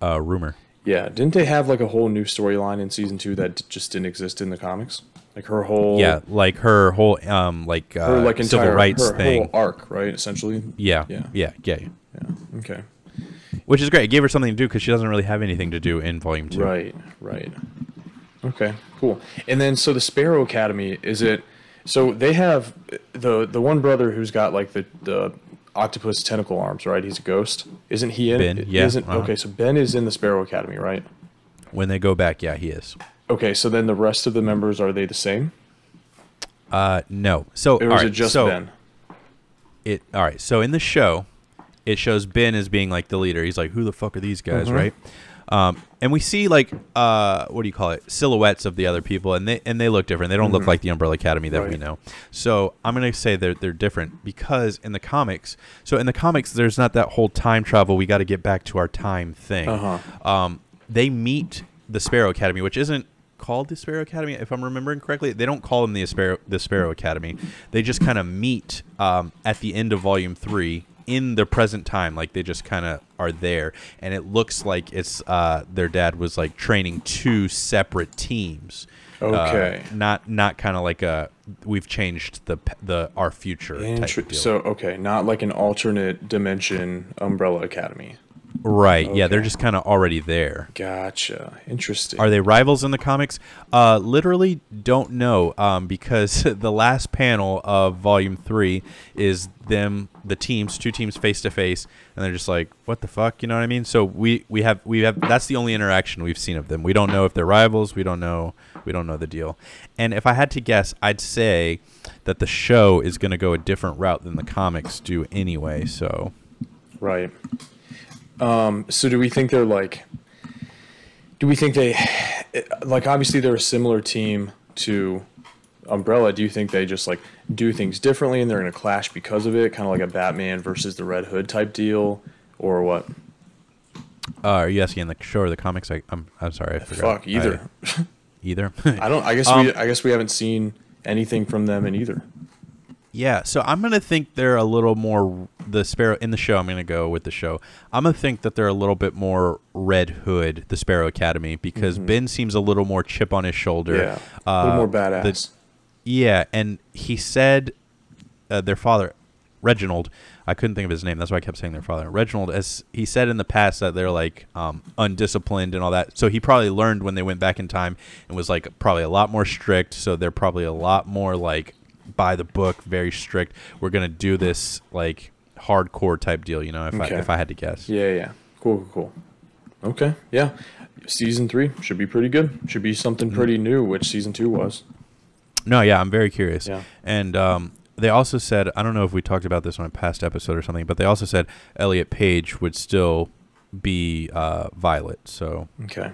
uh rumor Yeah. Didn't they have like a whole new storyline in season two that just didn't exist in the comics? Like her whole yeah like her whole um like uh her like entire civil rights her thing whole arc, right? Essentially. yeah, Yeah. yeah yeah Yeah. Okay. which is great it gave her something to do because she doesn't really have anything to do in volume 2 Right, right. Okay, cool. And then so the Sparrow Academy is it? So they have the the one brother who's got like the the octopus tentacle arms, right? He's a ghost. Isn't he in? Ben, yeah, Isn't uh-huh. okay? So Ben is in the Sparrow Academy, right? when they go back yeah he is Okay, so then the rest of the members are they the same, uh no so or all is right, it just so Ben? it all right so in the show it shows Ben as being like the leader. He's like, "Who the fuck are these guys?" Mhm. Right? Um, and we see like uh, what do you call it? Silhouettes of the other people, and they and they look different. They don't look Mhm. like the Umbrella Academy that we know. So I'm gonna say they're they're different because in the comics, so in the comics, there's not that whole time travel. We got to get back to our time thing. Uh-huh. Um, they meet the Sparrow Academy, which isn't called the Sparrow Academy, if I'm remembering correctly. They don't call them the Sparrow the Sparrow Academy. They just kind of meet um, at the end of Volume Three in the present time. Like they just kind of are there, and it looks like it's uh, their dad was like training two separate teams. Uh, Okay. not not kind of like a we've changed the the our future. deal. so okay, not like an alternate dimension Umbrella Academy. Right, yeah, they're just kind of already there. Gotcha. Interesting. Are they rivals in the comics? Uh, literally don't know um, because the last panel of Volume Three is them, the teams, two teams face to face, and they're just like, "What the fuck?" You know what I mean? So we we have we have that's the only interaction we've seen of them. We don't know if they're rivals. We don't know we don't know the deal. And if I had to guess, I'd say that the show is going to go a different route than the comics do anyway. So Right. Um, so do we think they're like do we think they like obviously they're a similar team to Umbrella. Do you think they just like do things differently and they're going to clash because of it, kind of like a Batman versus the Red Hood type deal or what? uh, are you asking the show or the comics? I, I'm I'm sorry, I forgot. Fuck, either. I- either. I don't I guess Um, we I guess we haven't seen anything from them in either. Yeah, so I'm gonna think they're a little more the Sparrow in the show. I'm gonna go with the show. I'm gonna think that they're a little bit more Red Hood, the Sparrow Academy, because Ben seems a little more chip on his shoulder. Mm-hmm. Yeah. a little Uh, more the- badass. yeah, and he said uh, their father, Reginald. I couldn't think of his name. That's why I kept saying their father. Reginald, as he said in the past, that they're like um, undisciplined and all that. So he probably learned when they went back in time and was like probably a lot more strict. So they're probably a lot more like by the book, very strict. We're gonna do this like hardcore type deal. You know, if Okay. I if I had to guess. Yeah, yeah. Cool, cool, cool. Okay, yeah. Season three should be pretty good. Should be something pretty new, which season two was. No, yeah, I'm very curious. Yeah. And um, they also said, I don't know if we talked about this on a past episode or something, but they also said Elliot Page would still be uh, Violet. So, Okay.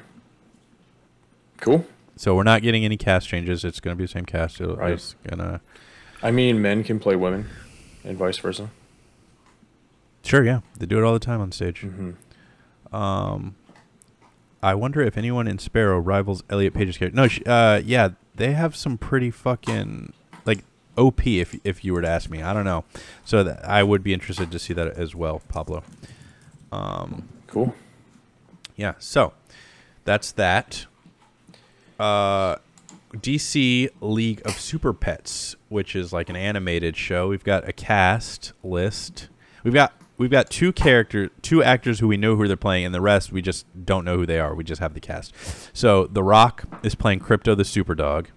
Cool. So we're not getting any cast changes. It's going to be the same cast. It'll, Right. It's gonna. I mean, men can play women, and vice versa. Sure, yeah, they do it all the time on stage. hmm Um, I wonder if anyone in Sparrow rivals Elliot Page's character. No, uh, yeah, they have some pretty fucking like OP. If if you were to ask me, I don't know. So that, I would be interested to see that as well, Pablo. Um, Cool. yeah. So that's that. Uh, DC League of Super Pets, which is like an animated show. We've got a cast list. We've got we've got two character, two actors who we know who they're playing, and the rest we just don't know who they are. We just have the cast. So The Rock is playing Krypto the Super Dog.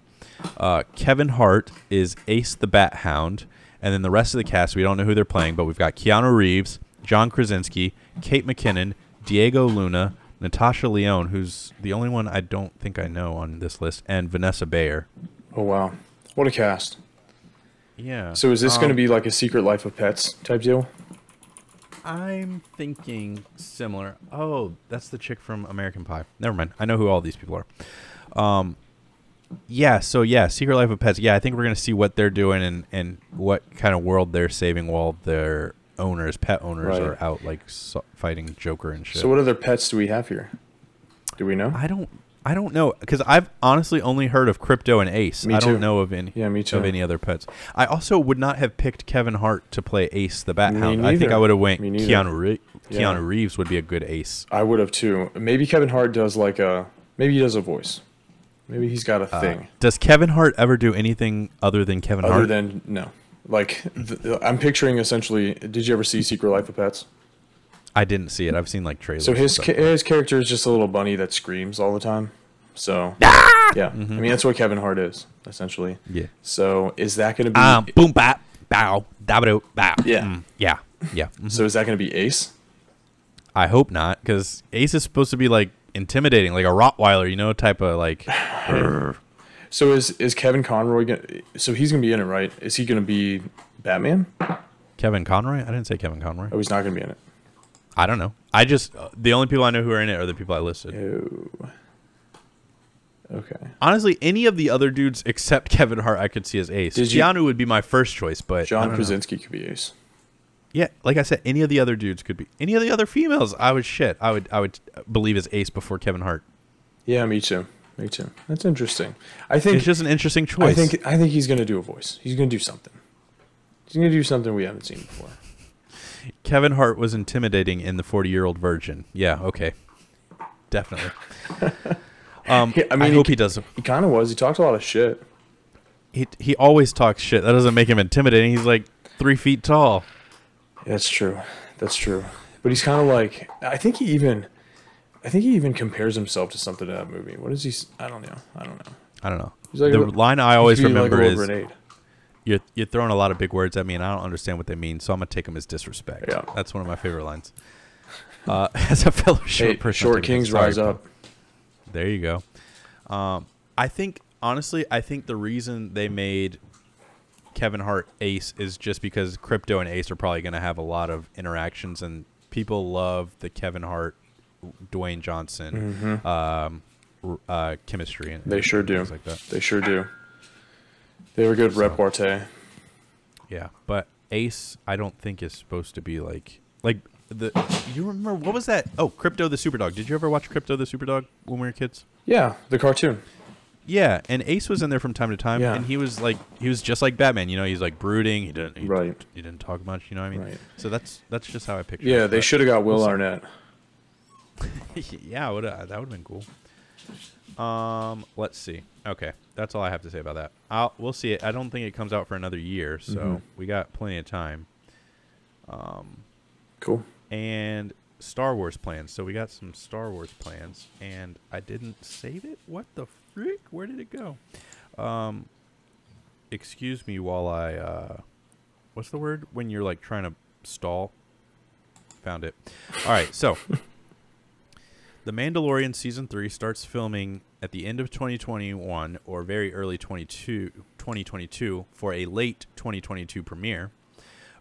Uh, Kevin Hart is Ace the Bat Hound, and then the rest of the cast we don't know who they're playing, but we've got Keanu Reeves, John Krasinski, Kate McKinnon, Diego Luna, Natasha Lyonne, who's the only one I don't think I know on this list, and Vanessa Bayer. Oh wow, what a cast. Yeah. So is this going to um, be like a Secret Life of Pets type deal? I'm thinking similar. Oh, that's the chick from American Pie. Never mind. I know who all these people are. Um, yeah. So yeah, Secret Life of Pets. Yeah, I think we're gonna see what they're doing and and what kind of world they're saving while their owners, pet owners, Right. are out like so- fighting Joker and shit. So what other pets do we have here? Do we know? I don't. I don't know because I've honestly only heard of Krypto and Ace. Me I don't know of any. Yeah, me too. Of any other pets. I also would not have picked Kevin Hart to play Ace the Bat Me Hound. I think. I would have went Keanu. Re- Yeah. Keanu Reeves would be a good Ace. I would have too. Maybe Kevin Hart does like a. Maybe he does a voice. Maybe he's got a Uh, thing does Kevin Hart ever do anything other than Kevin other Hart? than no. Like th- I'm picturing essentially. Did you ever see Secret Life of Pets? I didn't see it. I've seen like trailers. So his ca- his character is just a little bunny that screams all the time. So Ah! yeah, Mm-hmm. I mean that's what Kevin Hart is essentially. yeah. So is that going to be? Um. Boom. Bap. Bow. Dabba. Bow. Yeah. Mm, yeah. Yeah. mhm. so is that going to be Ace? I hope not, because Ace is supposed to be like intimidating, like a Rottweiler, you know, type of like. So is is Kevin Conroy? Gonna, so he's going to be in it, right? Is he going to be Batman? Kevin Conroy? I didn't say Kevin Conroy. Oh, he's not going to be in it. I don't know. I just uh, the only people I know who are in it are the people I listed. Oh. Okay. Honestly, any of the other dudes except Kevin Hart, I could see as Ace. Did you- would be my first choice, but John don't know. Krasinski could be Ace. Yeah, like I said, any of the other dudes could be. Any of the other females, I would shit. I would I would believe as Ace before Kevin Hart. Yeah, me too. Me too. That's interesting. I think It's just an interesting choice. I think I think he's gonna do a voice. He's gonna do something. He's gonna do something we haven't seen before. Kevin Hart was intimidating in the forty-year-old virgin. Yeah, okay, definitely. um, Yeah, I I, mean, he hope c- he does. He kind of was. He talked a lot of shit. He he always talks shit. That doesn't make him intimidating. He's like three feet tall. That's true. That's true. But he's kind of like I think he even I think he even compares himself to something in that movie. What is he? s- I don't know. I don't know. I don't know. He's like the a- line I always like a remember little is grenade. you're you're throwing a lot of big words at me, and I don't understand what they mean. So I'm gonna take them as disrespect. Yeah. that's one of my favorite lines. Uh, as a fellow short Hey, person, short taking kings Sorry, rise up. There you go. Um, I think honestly, I think the reason they made Kevin Hart Ace is just because Krypto and Ace are probably going to have a lot of interactions, and people love the Kevin Hart, Dwayne Johnson um, uh, chemistry. And Mm-hmm. They sure do. things Like that. They sure do. They have a good repartee. Yeah, but Ace, I don't think is supposed to be like like the. You remember what was that? Oh, Krypto the Superdog. Did you ever watch Krypto the Superdog when we were kids? Yeah, the cartoon. Yeah, and Ace was in there from time to time, Yeah. and he was like he was just like Batman. You know, he's like brooding. He didn't he, Right. He didn't talk much. You know what I mean? Right. So that's that's just how I picture. Yeah, it, they should have got Will. Arnett. yeah, would that would have been cool. Um, let's see. Okay, that's all I have to say about that. I'll we'll see it. I don't think it comes out for another year, so Mhm. we got plenty of time. Um, Cool. and Star Wars plans. So we got some Star Wars plans, and I didn't save it. What the frick? Where did it go? Um, excuse me while I uh, what's the word when you're like trying to stall? Found it. All right, so The Mandalorian season 3 starts filming at the end of 2021 or very early 22 2022 for a late 2022 premiere.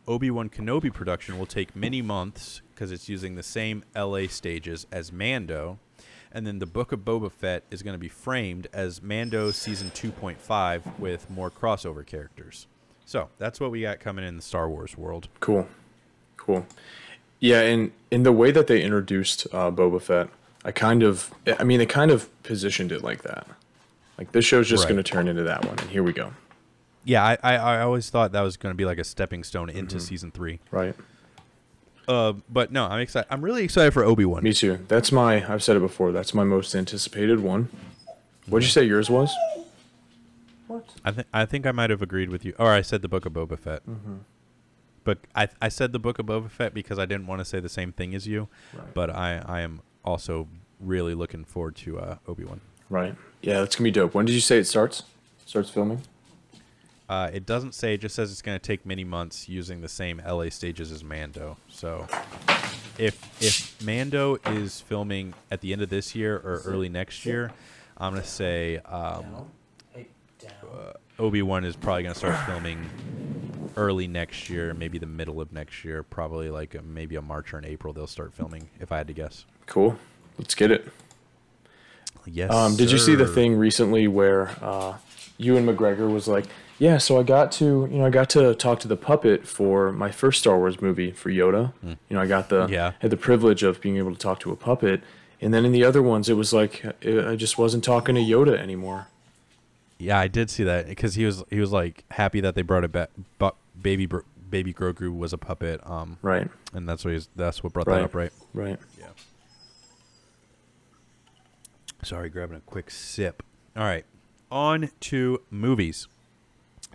Obi-Wan Kenobi production will take many months because it's using the same LA stages as Mando. And then the Book of Boba Fett is going to be framed as Mando season 2.5 with more crossover characters. So that's what we got coming in the Star Wars world. Cool. Cool. Yeah, and in the way that they introduced uh, Boba Fett, I kind of, I mean, they kind of positioned it like that. Like this show's just Right. going to turn into that one, and here we go. Yeah, I, I, I always thought that was going to be like a stepping stone into season three. Right. Uh, but no, I'm excited. I'm really excited for Obi Wan. Me too. That's my. I've said it before. That's my most anticipated one. What'd you say yours was? What? I think I think I might have agreed with you, or I said the Book of Boba Fett. Mm-hmm. But I I said the Book of Boba Fett because I didn't want to say the same thing as you. Right. But I I am also really looking forward to uh, Obi Wan. Right. Yeah, that's gonna be dope. When did you say it starts? Starts filming. Uh, it doesn't say; it just says it's going to take many months using the same LA stages as Mando. So, if if Mando is filming at the end of this year or early next year, I'm going to say um, Obi Wan is probably going to start filming early next year, maybe the middle of next year, probably like a, maybe a March or an April. They'll start filming, if I had to guess. Cool. Let's get it. Yes. Um, did you see the thing recently where uh, Ewan McGregor was like, "Yeah, so I got to, you know, I got to talk to the puppet for my first Star Wars movie for Yoda. You know, I got the Yeah. had the privilege of being able to talk to a puppet, and then in the other ones, it was like uh, I just wasn't talking to Yoda anymore. Yeah, I did see that because he was he was like happy that they brought it back. Baby Bro- baby Grogu was a puppet. Um, Right. and that's what he's, that's what brought Right. that up, right? Right. Yeah. Sorry, grabbing a quick sip. All right, on to movies.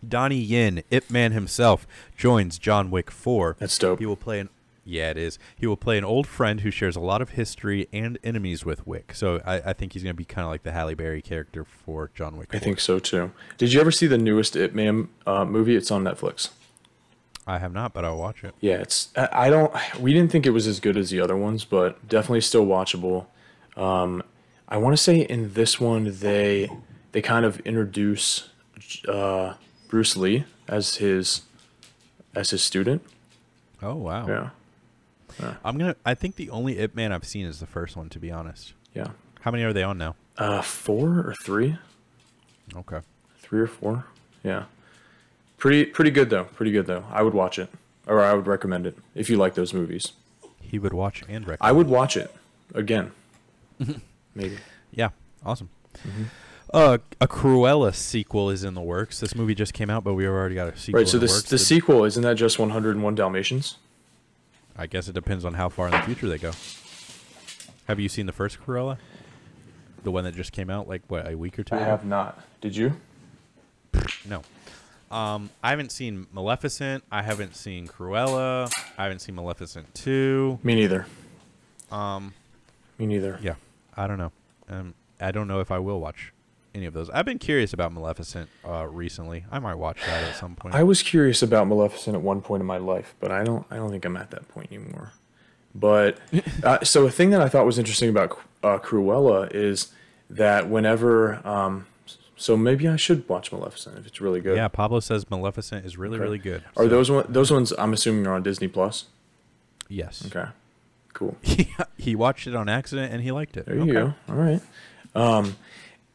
Donnie Yen, Ip Man himself, joins John Wick 4. That's dope. He will play an yeah, it is. He will play an old friend who shares a lot of history and enemies with Wick. So I, I think he's going to be kind of like the Halle Berry character for John Wick. I think so too. Did you ever see the newest Ip Man uh, movie? It's on Netflix. I have not, but I'll watch it. Yeah, it's. I don't. We didn't think it was as good as the other ones, but definitely still watchable. Um, I want to say in this one they they kind of introduce uh, Bruce Lee as his as his student. Oh wow. Yeah, Yeah. I'm gonna. I think the only Ip Man I've seen is the first one. To be honest, Yeah. how many are they on now? Uh, four or three, Okay. three or four. Yeah. Pretty pretty good though. Pretty good though. I would watch it, or I would recommend it if you like those movies. He would watch and recommend. I would watch it again. Maybe. Yeah. Awesome. Mm-hmm. Uh, a Cruella sequel is in the works. This movie just came out, but we already got a sequel. Right. So the this the Did- sequel isn't that just 101 Dalmatians? I guess it depends on how far in the future they go. Have you seen the first Cruella? The one that just came out, like what, a week or two? I ago? have not. Did you? No. Um, I haven't seen Maleficent. I haven't seen Cruella. I haven't seen Maleficent two. Me neither. Um, Me neither. yeah, I don't know. Um, I don't know if I will watch any of those. I've been curious about Maleficent uh, recently. I might watch that at some point. I was curious about Maleficent at one point in my life, but I don't. I don't think I'm at that point anymore. But uh, so a thing that I thought was interesting about uh, Cruella is that whenever, um, so maybe I should watch Maleficent if it's really good. yeah, Pablo says Maleficent is really, Okay. really good. Are So, those one, those ones? I'm assuming are on Disney Plus. Yes. Okay. Cool. He, he watched it on accident and he liked it. There you Okay. go. All right. Um,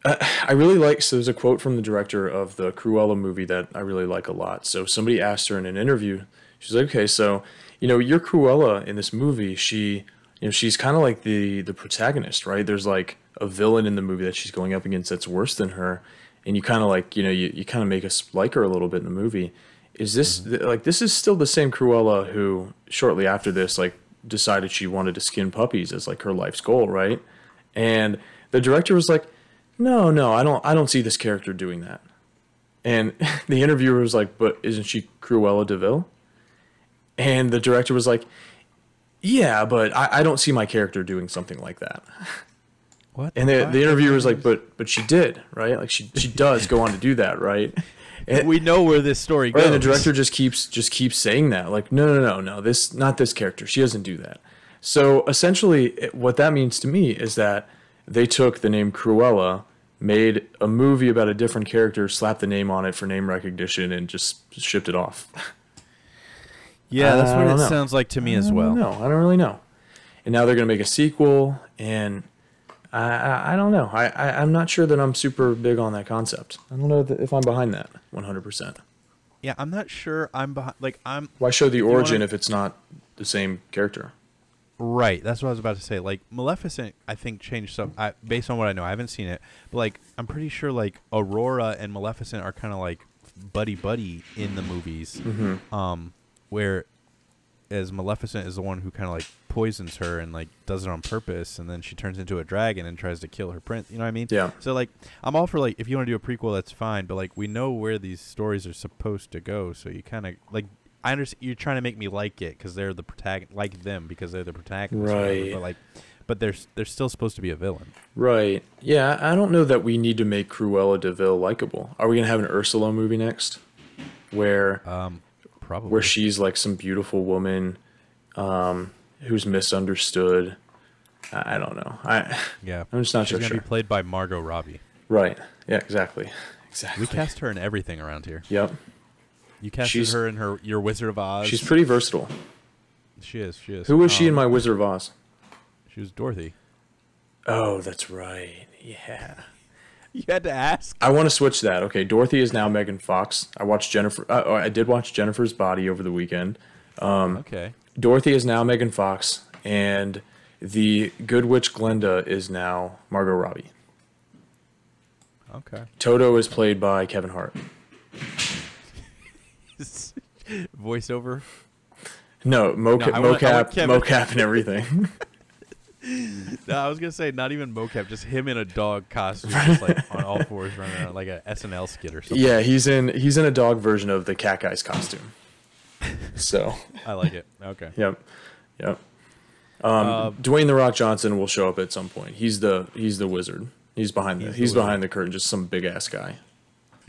I really like. So there's a quote from the director of the Cruella movie that I really like a lot. So somebody asked her in an interview. She's like, "Okay, so you know, your Cruella in this movie. She, you know, she's kind of like the the protagonist, right? There's like a villain in the movie that she's going up against that's worse than her, and you kind of like, you know, you, you kind of make us like her a little bit in the movie. Is this mm-hmm. th- like this is still the same Cruella who shortly after this like decided she wanted to skin puppies as like her life's goal, right? And the director was like, "No, no, I don't I don't see this character doing that." And the interviewer was like, "But isn't she Cruella de Vil?" And the director was like, "Yeah, but I, I don't see my character doing something like that." What? And the, the interviewer was like, "But but she did, right? Like she she does go on to do that, right?" And, we know where this story goes. Right, and the director just keeps just keeps saying that, like, no, no, no, no, this not this character. She doesn't do that. So essentially, it- what that means to me is that they took the name Cruella, made a movie about a different character, slapped the name on it for name recognition, and just shipped it off. Yeah, that's I what it know. sounds like to me as well. No, I don't really know. And now they're gonna make a sequel, and I I, I don't know. I, I I'm not sure that I'm super big on that concept. I don't know if I'm behind that 100. percent Yeah, I'm not sure. I'm behind. Like I'm Why show the You wanna- origin if it's not the same character? right. That's what I was about to say. Like Maleficent, I think changed some. I, based on what I know, I haven't seen it, but like I'm pretty sure like Aurora and Maleficent are kind of like buddy buddy in the movies. Mm-hmm. Um, where as Maleficent is the one who kind of like poisons her and like does it on purpose, and then she turns into a dragon and tries to kill her prince. You know what I mean? Yeah. So like, I'm all for like if you want to do a prequel, that's fine. But like, we know where these stories are supposed to go, so you kind of like. I understand you're trying to make me like it because they're the protagonist, like them because they're the protagonists. or whatever, Right. But like, but they're they're still supposed to be a villain. Right. Yeah, I don't know that we need to make Cruella de Vil likable. Are we gonna have an Ursula movie next, where Um, probably. where she's like some beautiful woman, um, who's misunderstood? I, I don't know. I yeah. I'm just not She's gonna sure. be played by Margot Robbie. right. Yeah. Exactly. Exactly. We cast her in everything around here. Yep. You casted She's- her in her your Wizard of Oz. She's pretty versatile. She is. She is. Who was she in Um, my Wizard of Oz? She was Dorothy. Oh, that's right. Yeah. You had to ask. I want to switch that. Okay, Dorothy is now Megan Fox. I watched Jennifer. Uh, oh, I did watch Jennifer's Body over the weekend. Um, okay. Dorothy is now Megan Fox, and the Good Witch Glenda is now Margot Robbie. Okay. Toto is played by Kevin Hart. Voiceover. No, moca- No, want- want mocap, Kevin. mocap, and everything. No, I was gonna say not even mocap, just him in a dog costume, just like on all fours running around like a SNL skit or something. yeah, he's in he's in a dog version of the Cat Guy's costume. So, I like it. Okay. yep, yep. Um, Uh, Dwayne the Rock Johnson will show up at some point. He's the he's the wizard. He's behind the He's he's, the behind the curtain, just some big ass guy.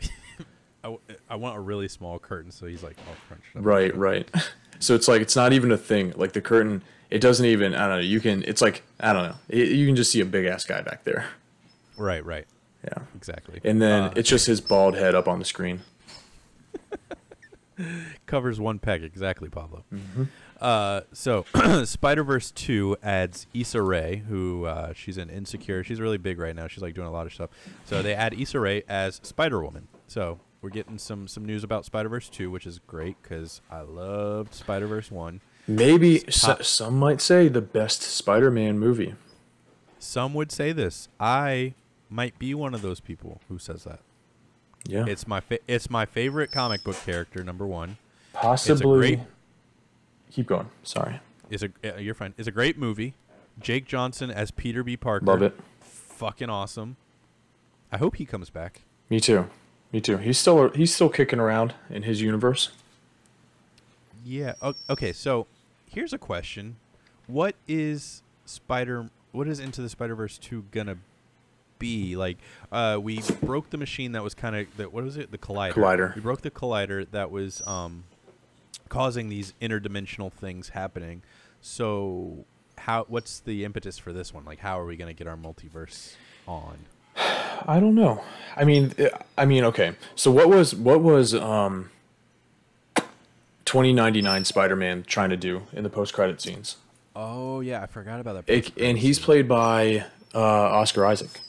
I, w- I want a really small curtain, so he's like all crunched up. Right, right. So it's like it's not even a thing. Like the curtain, it doesn't even. I don't know. You can. It's like I don't know. It, you can just see a big ass guy back there. Right. Right. Yeah. Exactly. And then Uh, it's just his bald head up on the screen. Covers one peg exactly, Pablo. Mm-hmm. Uh, so Spider Verse Two adds Issa Rae, who uh, she's an Insecure. She's really big right now. She's like doing a lot of stuff. So they add Issa Rae as Spider Woman. So we're getting some some news about Spider Verse Two, which is great because I loved Spider Verse One. Maybe so, some might say the best Spider-Man movie. Some would say this. I might be one of those people who says that. Yeah, It's my fa- it's my favorite comic book character. Number one. possibly. great- Keep going. Sorry. Is a you're fine. It's a great movie. Jake Johnson as Peter B. Parker. Love it. Fucking awesome. I hope he comes back. Me too. Me too. He's still he's still kicking around in his universe. Yeah. Okay. So here's a question: What is Spider? What is Into the Spider Verse two gonna be like? Uh, we broke the machine that was kind of that. What was it? The collider. Collider. We broke the collider that was um, causing these interdimensional things happening. So how? What's the impetus for this one? Like, how are we gonna get our multiverse on? I don't know. I mean, I mean, okay. So what was what was um 2099 Spider-Man trying to do in the post-credit scenes? Oh yeah, I forgot about that. It, and he's played by uh, Oscar Isaac.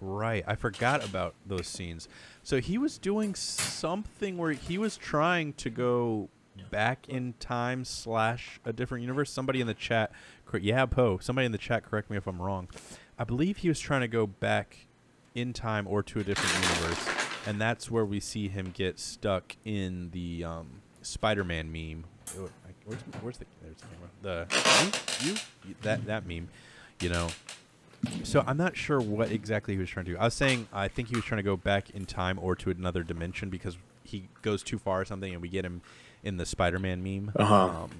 Right. I forgot about those scenes. So he was doing something where he was trying to go back in time slash a different universe. Somebody in the chat, yeah, Poe. Somebody in the chat, correct me if I'm wrong. I believe he was trying to go back in time or to a different universe, and that's where we see him get stuck in the um, Spider-Man meme. Where's, where's the there's the camera? The you, you that that meme, you know. So I'm not sure what exactly he was trying to do. I was saying I think he was trying to go back in time or to another dimension because he goes too far or something, and we get him in the Spider-Man meme. Uh-huh. Um,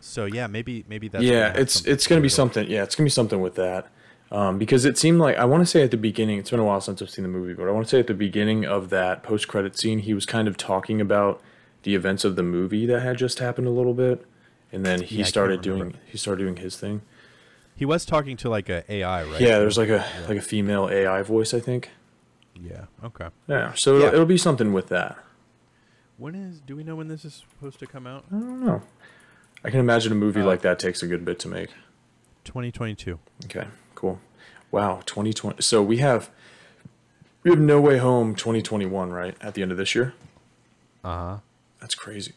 so yeah, maybe maybe that's yeah, it's it's gonna to be with something. Yeah, it's gonna be something with that. Um, because it seemed like I want to say at the beginning. It's been a while since I've seen the movie, but I want to say at the beginning of that post-credit scene, he was kind of talking about the events of the movie that had just happened a little bit, and then he Yeah, started doing he started doing his thing. He was talking to like a AI, right? Yeah, there's like a Yeah. like a female AI voice, I think. Yeah. Okay. Yeah, so Yeah. It'll, it'll be something with that. When is? Do we know when this is supposed to come out? I don't know. I can imagine a movie Uh, like that takes a good bit to make. 2022. Okay, cool. Wow, 2020. So we have we have No Way Home 2021, right? At the end of this year. Uh huh. That's crazy.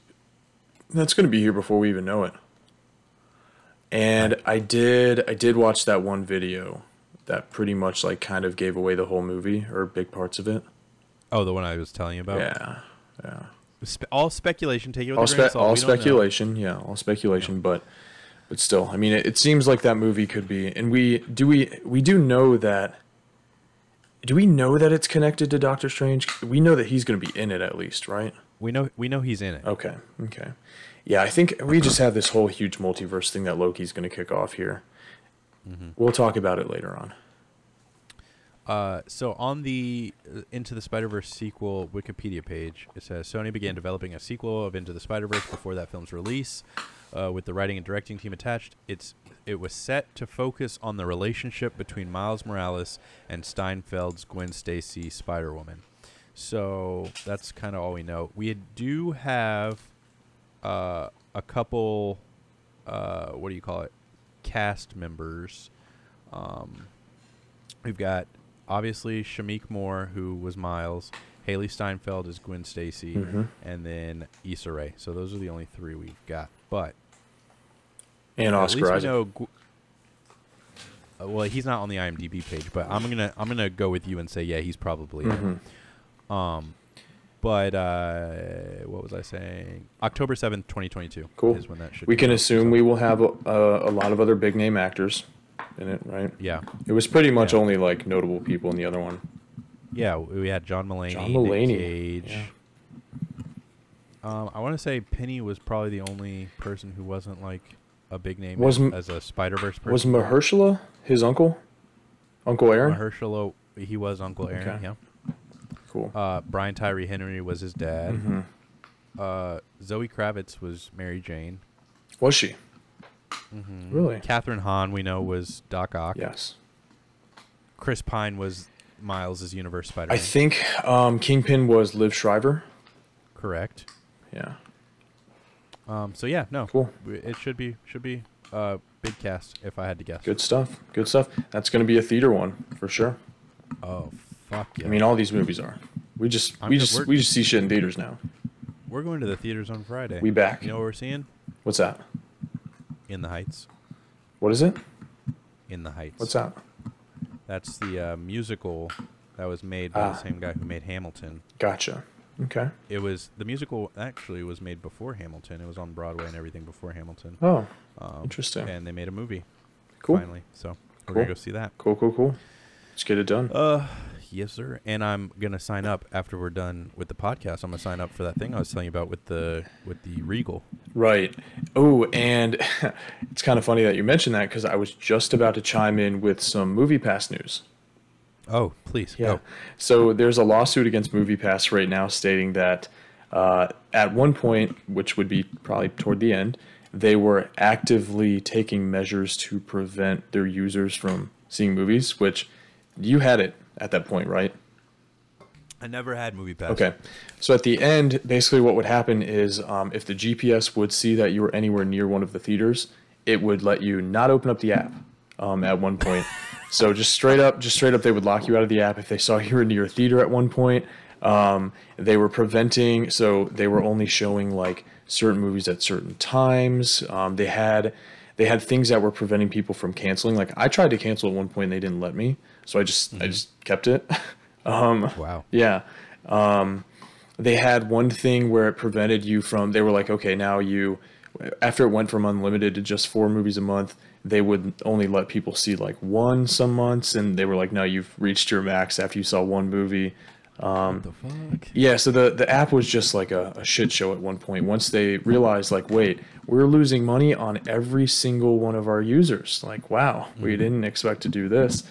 That's going to be here before we even know it. And I did I did watch that one video that pretty much like kind of gave away the whole movie or big parts of it. Oh, the one I was telling you about. Yeah. Yeah. Spe- all speculation. Take it with all, a grain of spe- salt. all speculation yeah all speculation but but still i mean it, it seems like that movie could be and we do we we do know that do we know that it's connected to doctor strange we know that he's going to be in it at least right We know. We know he's in it. okay okay yeah i think we just have this whole huge multiverse thing that loki's going to kick off here Mm-hmm. we'll talk about it later on Uh, so on the uh, Into the Spider Verse sequel Wikipedia page, it says Sony began developing a sequel of Into the Spider Verse before that film's release, uh, with the writing and directing team attached. It's it was set to focus on the relationship between Miles Morales and Steinfeld's Gwen Stacy Spider Woman. So that's kind of all we know. We do have uh, a couple. Uh, what do you call it? Cast members. Um, We've got obviously Shameik Moore, who was Miles. Hailee Steinfeld is Gwen Stacy, Mhm. and then Issa Rae. So those are the only three we've got. But and at oscar least we know. Gu- uh, well, he's not on the IMDb page, but I'm gonna I'm gonna go with you and say yeah, he's probably. Mhm. Um, but uh, what was I saying? October seventh, twenty twenty two. Cool. Is when that should. we can out. assume we will have a, a, lot of other big name actors in it right Yeah, it was pretty much Yeah. only like notable people in the other one yeah. We had John Mulaney, John Nick Mulaney, Cage. yeah. Um, I want to say Penny was probably the only person who wasn't like a big name Was as, as a Spider Verse person. Was Mahershala his uncle? Uncle Aaron? Mahershala? He was Uncle Aaron. Okay. Yeah. Cool. Uh, Brian Tyree Henry was his dad. hmm Uh, Zoe Kravitz was Mary Jane. Was she? Mm-hmm. Really? Kathryn Hahn, we know, was Doc Ock. Yes. Chris Pine was Miles' Universe Spider. I think um, Kingpin was Liev Schreiber. correct. Yeah. Um, so yeah, no, Cool. It should be should be a big cast if I had to guess. Good stuff. Good stuff. That's going to be a theater one for sure. Oh fuck yeah! I mean, all these movies are. We just I'm we just- just we're- just see shit in theaters now. we're going to the theaters on Friday. We back. You know what we're seeing? What's that? In the Heights. What is it? In the Heights. What's that? That's the uh, musical that was made by the Ah. same guy who made Hamilton. Gotcha. Okay. It was the musical actually was made before Hamilton. It was on Broadway and everything before Hamilton. Oh, Um, Interesting. And they made a movie cool. finally. So we're Cool. gonna go see that. Cool, cool, cool. Let's get it done. Uh, yes, sir. And I'm gonna sign up after we're done with the podcast. I'm gonna sign up for that thing I was telling you about with the with the Regal. Right. Oh, and it's kind of funny that you mentioned that because I was just about to chime in with some Movie Pass news. Oh, please. Yeah. Go. So there's a lawsuit against MoviePass right now stating that uh, at one point, which would be probably toward the end, they were actively taking measures to prevent their users from seeing movies. Which you had it at that point, right? I never had Movie Pass. Okay. So at the end, basically what would happen is um, if the GPS would see that you were anywhere near one of the theaters, it would let you not open up the app um, at one point. so just straight up, just straight up, they would lock you out of the app if they saw you were near a theater at one point. Um, they were preventing, so they were only showing like certain movies at certain times. Um, they had they had things that were preventing people from canceling. Like I tried to cancel at one point, and they didn't let me, so I just I just kept it. um, Wow. yeah. Um, they had one thing where it prevented you from, they were like, okay, now you, after it went from unlimited to just four movies a month, they would only let people see like one some months. And they were like, no, you've reached your max after you saw one movie. what the fuck? Yeah, so the, the app was just like a, a shit show at one point. Once they realized, like, wait, we're losing money on every single one of our users. Like, wow, we didn't expect to do this.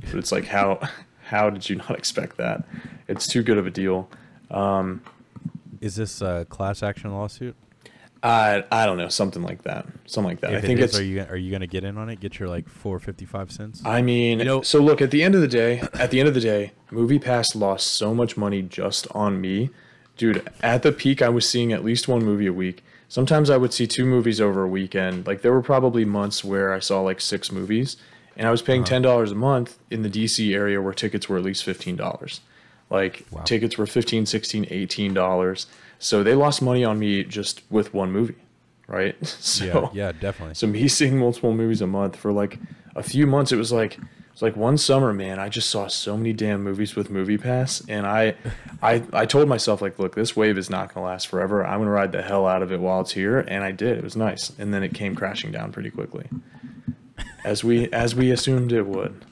But it's like, how how did you not expect that? It's too good of a deal. Um, Is this a class action lawsuit? I I don't know, something like that, something like that. If I think it is, it's. Are you are you gonna get in on it? Get your like four fifty five cents. I mean, You know- so look at the end of the day. At the end of the day, MoviePass lost so much money just on me, dude. At the peak, I was seeing at least one movie a week. Sometimes I would see two movies over a weekend. Like there were probably months where I saw like six movies, and I was Uh-huh. paying ten dollars a month in the DC area where tickets were at least fifteen dollars. Like Wow. tickets were 15 16 18 dollars so they lost money on me just with one movie right so yeah, yeah, definitely. so me seeing multiple movies a month for like a few months, it was like it's like one summer, man. I just saw so many damn movies with Movie Pass, and I, I, I told myself like, look, this wave is not gonna last forever. I'm gonna ride the hell out of it while it's here, and I did. It was nice, and then it came crashing down pretty quickly, as we as we assumed it would.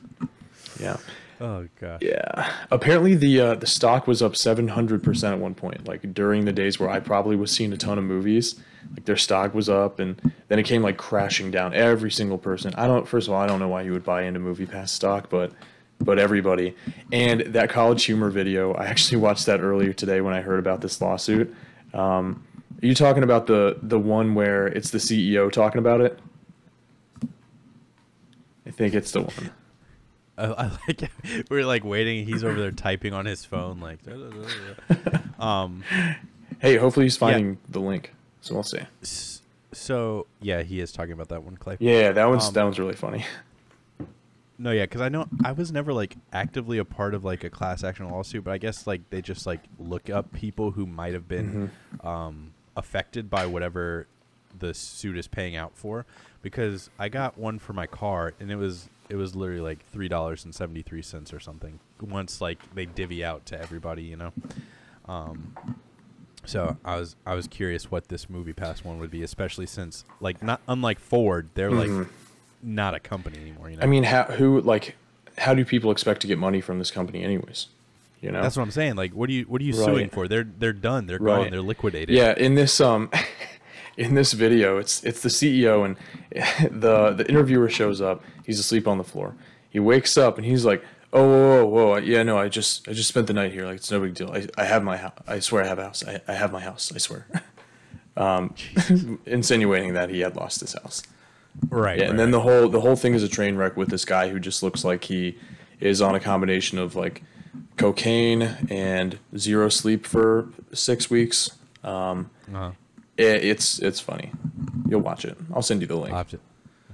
Yeah. oh gosh. Yeah. Apparently the uh, the stock was up 700% at one point. Like during the days where I probably was seeing a ton of movies, like their stock was up and then it came like crashing down every single person. I don't first of all, I don't know why you would buy into Movie Pass stock, but but everybody. And that college humor video, I actually watched that earlier today when I heard about this lawsuit. Um, are you talking about the the one where it's the CEO talking about it? Think it's the one. I, I like it. we're like waiting. He's over there typing on his phone, like. "Da, da, da, da." um. Hey, hopefully he's finding the link. So we'll see. So yeah, he is talking about that one, Clay. Yeah, that one's Um, that one's really funny. No, yeah, because I know I was never like actively a part of like a class action lawsuit, but I guess like they just like look up people who might have been um, affected by whatever the suit is paying out for. Because I got one for my car, and it was it was literally like three dollars and seventy three cents or something. Once like they divvy out to everybody, you know. Um, so I was I was curious what this movie pass one would be, especially since like not unlike Ford, they're like not a company anymore. You know. I mean, how who like how do people expect to get money from this company anyways? You know. That's what I'm saying. Like, what are you what are you Right. suing for? They're they're done. They're Right. gone. They're liquidated. Yeah, in this um in this video, it's it's the CEO and the the interviewer shows up. He's asleep on the floor. He wakes up and he's like, "Oh, whoa, whoa, whoa. yeah, no, I just I just spent the night here. Like it's no big deal. I, I have my house. I swear I have a house. I, I have my house. I swear." um, insinuating that he had lost his house. Right. Yeah, right, and then right. the whole the whole thing is a train wreck with this guy who just looks like he is on a combination of like cocaine and zero sleep for six weeks. Um, Uh-huh. It, it's it's funny. You'll watch it. I'll send you the link. To.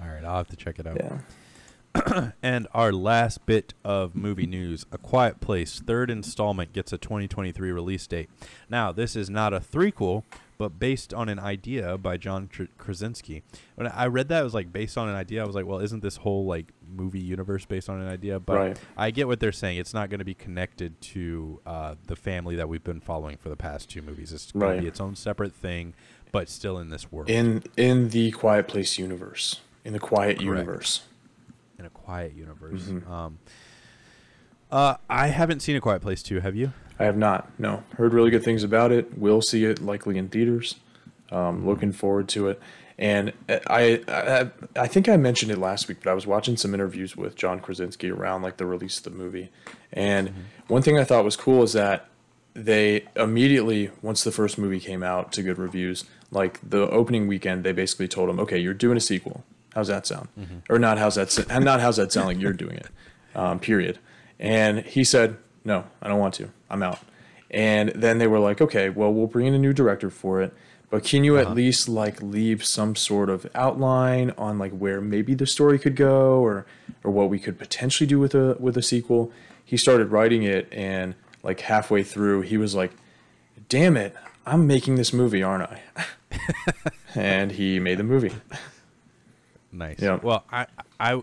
All right, I'll have to check it out. yeah. And our last bit of movie news A Quiet Place, third installment, gets a 2023 release date. Now, this is not a threequel, but based on an idea by John Kr- Krasinski. When I read that, it was like based on an idea. I was like, well, isn't this whole like movie universe based on an idea? But Right. I get what they're saying. It's not going to be connected to uh, the family that we've been following for the past two movies. It's going Right. to be its own separate thing, but still in this world. In in the Quiet Place universe, in the Quiet Correct. universe. in a quiet universe. Mhm. Um, uh, I haven't seen A Quiet Place 2, have you? I have not. No, heard really good things about it. Will see it likely in theaters. Um, looking forward to it. And I, I, I think I mentioned it last week, but I was watching some interviews with John Krasinski around like the release of the movie. And one thing I thought was cool is that they immediately, once the first movie came out to good reviews, like the opening weekend, they basically told him, "Okay, you're doing a sequel. How's that sound?" Or not? How's that? Not how's that sound? Like you're doing it. Um, period. And he said, "No, I don't want to. I'm out." And then they were like, "Okay, well, we'll bring in a new director for it." But can you at uh-huh. least like leave some sort of outline on like where maybe the story could go or or what we could potentially do with a with a sequel? He started writing it and like halfway through he was like, "Damn it, I'm making this movie, aren't I?" and he made the movie. Nice. Yeah. Well, I, I,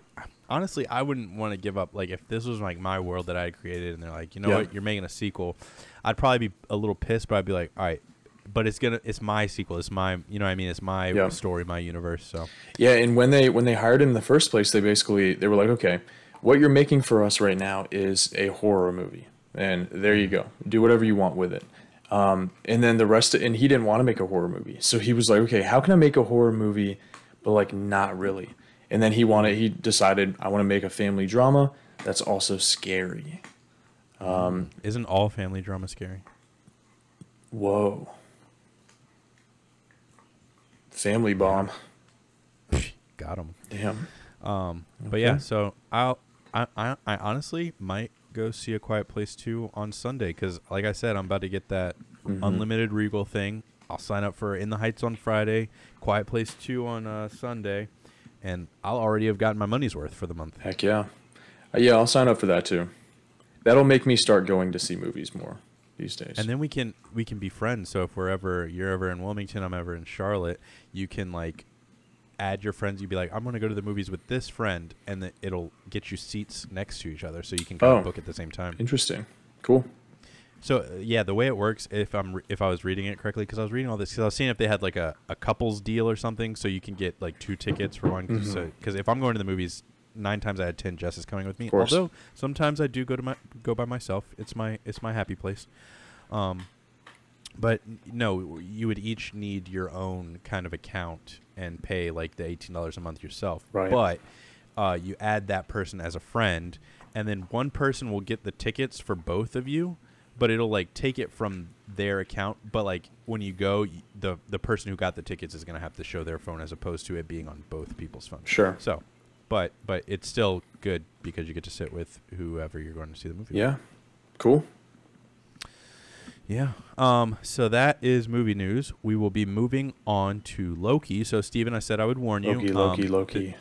honestly, I wouldn't want to give up. Like, if this was like my world that I had created, and they're like, you know Yeah. what, you're making a sequel, I'd probably be a little pissed, but I'd be like, all right, but it's gonna, it's my sequel, it's my, you know, what I mean, it's my Yeah. story, my universe. So, Yeah, and when they when they hired him in the first place, they basically they were like, okay, what you're making for us right now is a horror movie, and there you go, do whatever you want with it. Um, and then the rest, and he didn't want to make a horror movie, so he was like, okay, how can I make a horror movie, but like not really? And then he wanted, he decided, I want to make a family drama that's also scary. isn't all family drama scary? Whoa, family bomb, Got him. damn. Um, but yeah, so I'll, I, I, I honestly might go see A Quiet Place 2 on Sunday because, like I said, I'm about to get that Mm-hmm. unlimited Regal thing. I'll sign up for In the Heights on Friday, Quiet Place 2 on uh, Sunday, and I'll already have gotten my money's worth for the month. Heck yeah. Uh, yeah, I'll sign up for that too. That'll make me start going to see movies more these days. And then we can we can be friends. So if we're ever you're ever in Wilmington, I'm ever in Charlotte, you can like add your friends. You'd be like, I'm gonna go to the movies with this friend, and then it'll get you seats next to each other, so you can kind Oh. of book at the same time. Interesting. Cool. So uh, yeah, the way it works, if I'm re- if I was reading it correctly, because I was reading all this, because I was seeing if they had like a, a couples deal or something, so you can get like two tickets for one. Mhm. So because if I'm going to the movies, nine times I had ten, Jess is coming with me. Although sometimes I do go to my go by myself. It's my it's my happy place. Um, but no, you would each need your own kind of account and pay like the eighteen dollars a month yourself. Right. But uh, you add that person as a friend, and then one person will get the tickets for both of you, but it'll like take it from their account. But like when you go, the the person who got the tickets is gonna have to show their phone as opposed to it being on both people's phones. Sure. So, but but it's still good because you get to sit with whoever you're going to see the movie. with. Yeah. Cool. Yeah. Um. So that is movie news. We will be moving on to Loki. So Steven, I said I would warn you. Loki, um, Loki, th- Loki.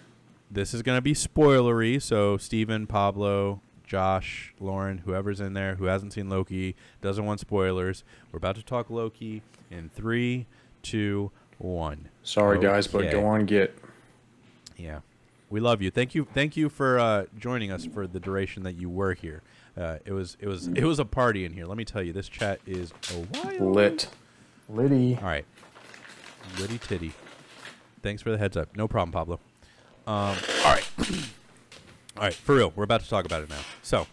this is gonna be spoilery. So Steven, Pablo, Josh, Lauren, whoever's in there who hasn't seen Loki doesn't want spoilers. We're about to talk Loki in three, two, one. Sorry guys, but Okay. go on get. Yeah. We love you. Thank you. Thank you for uh, joining us for the duration that you were here. Uh, it was it was it was a party in here. Let me tell you, this chat is a wild. Lit. Liddy. All right. Litty titty. Thanks for the heads up. No problem, Pablo. Um, all right. all right, for real. We're about to talk about it now. So,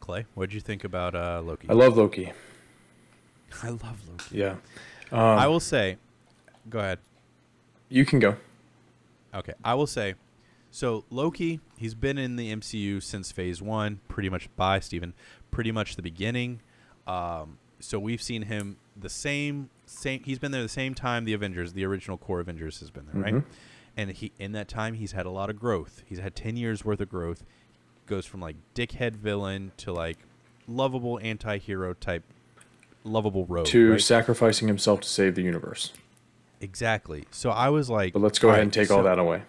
Clay, what did you think about uh, Loki? I love Loki. I love Loki. Yeah. Um, I will say, go ahead. You can go. Okay, I will say. So Loki, he's been in the MCU since Phase One, pretty much by Steven, pretty much the beginning. Um, so we've seen him the same same. He's been there the same time the Avengers, the original core Avengers, has been there, right? And he in that time he's had a lot of growth. He's had ten years worth of growth. Goes from like dickhead villain to like lovable anti-hero type lovable rogue. to right? sacrificing himself to save the universe. exactly. So I was like, But let's go ahead right, and take all that away.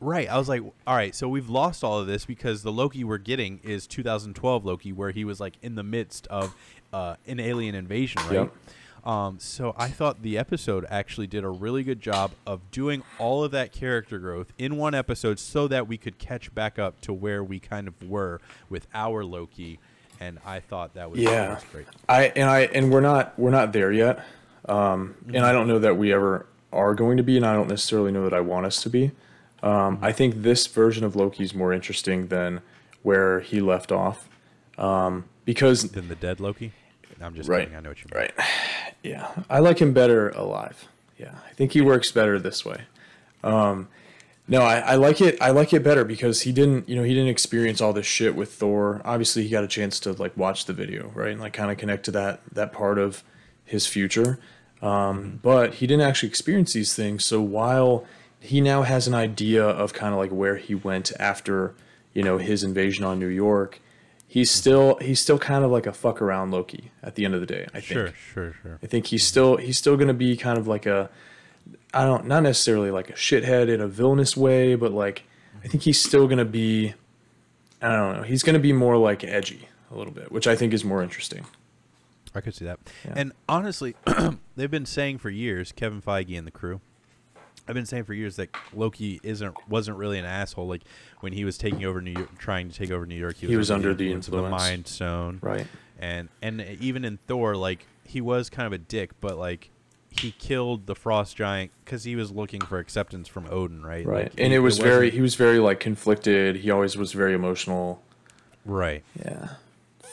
Right. I was like, all right, so we've lost all of this because the Loki we're getting is 2012 Loki, where he was like in the midst of uh, an alien invasion, right? Yep. Um, so I thought the episode actually did a really good job of doing all of that character growth in one episode so that we could catch back up to where we kind of were with our Loki. And I thought that was, Yeah. was great. I and I and we're not we're not there yet. Um, and I don't know that we ever are going to be, and I don't necessarily know that I want us to be. Um, I think this version of Loki is more interesting than where he left off, um, because than the dead Loki. I'm just Right. kidding. I know what you mean. right, yeah, I like him better alive. Yeah, I think he works better this way. Um, no, I, I like it. I like it better because he didn't, you know, he didn't experience all this shit with Thor. Obviously, he got a chance to like watch the video, right, and like kind of connect to that that part of his future. Um, But he didn't actually experience these things. So while he now has an idea of kind of like where he went after, you know, his invasion on New York, he's still he's still kind of like a fuck around Loki at the end of the day. I think. Sure, sure, sure. I think he's still he's still gonna be kind of like a I don't not necessarily like a shithead in a villainous way, but like I think he's still gonna be I don't know, he's gonna be more like edgy a little bit, which I think is more interesting. I could see that. Yeah. And honestly, they've been saying for years, Kevin Feige and the crew, I've been saying for years that Loki isn't wasn't really an asshole. Like when he was taking over New York, trying to take over New York, he was, He was under the influence of the. Mind Stone, Right. And and even in Thor, like he was kind of a dick, but like he killed the Frost Giant because he was looking for acceptance from Odin, right? Right. Like, and he- it was very he was very like conflicted. He always was very emotional. right. Yeah.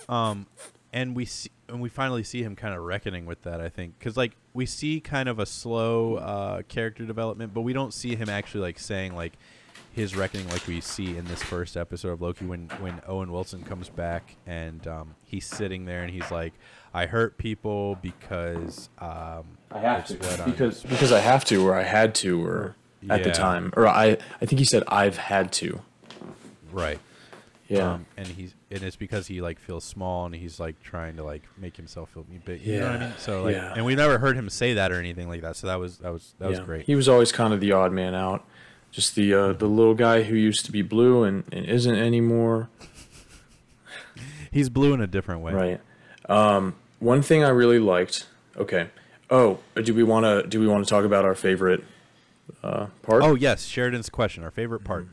um and we see and we finally see him kind of reckoning with that i think because like we see kind of a slow uh character development but we don't see him actually like saying like his reckoning like we see in this first episode of loki when when owen wilson comes back and um he's sitting there and he's like i hurt people because um I have to because because I have to or I had to or at the time or I I think he said I've had to. right Yeah. um, and he's and it's because he like feels small and he's like trying to like make himself feel big you know what i Yeah, mean so like yeah. and we never heard him say that or anything like that so that was that was that was great He was always kind of the odd man out, just the uh, the little guy who used to be blue and, and isn't anymore. He's blue in a different way. Right. Um, one thing I really liked. Okay. Oh, do we want to do we want to talk about our favorite uh, part? Oh yes, Sheridan's question, our favorite part.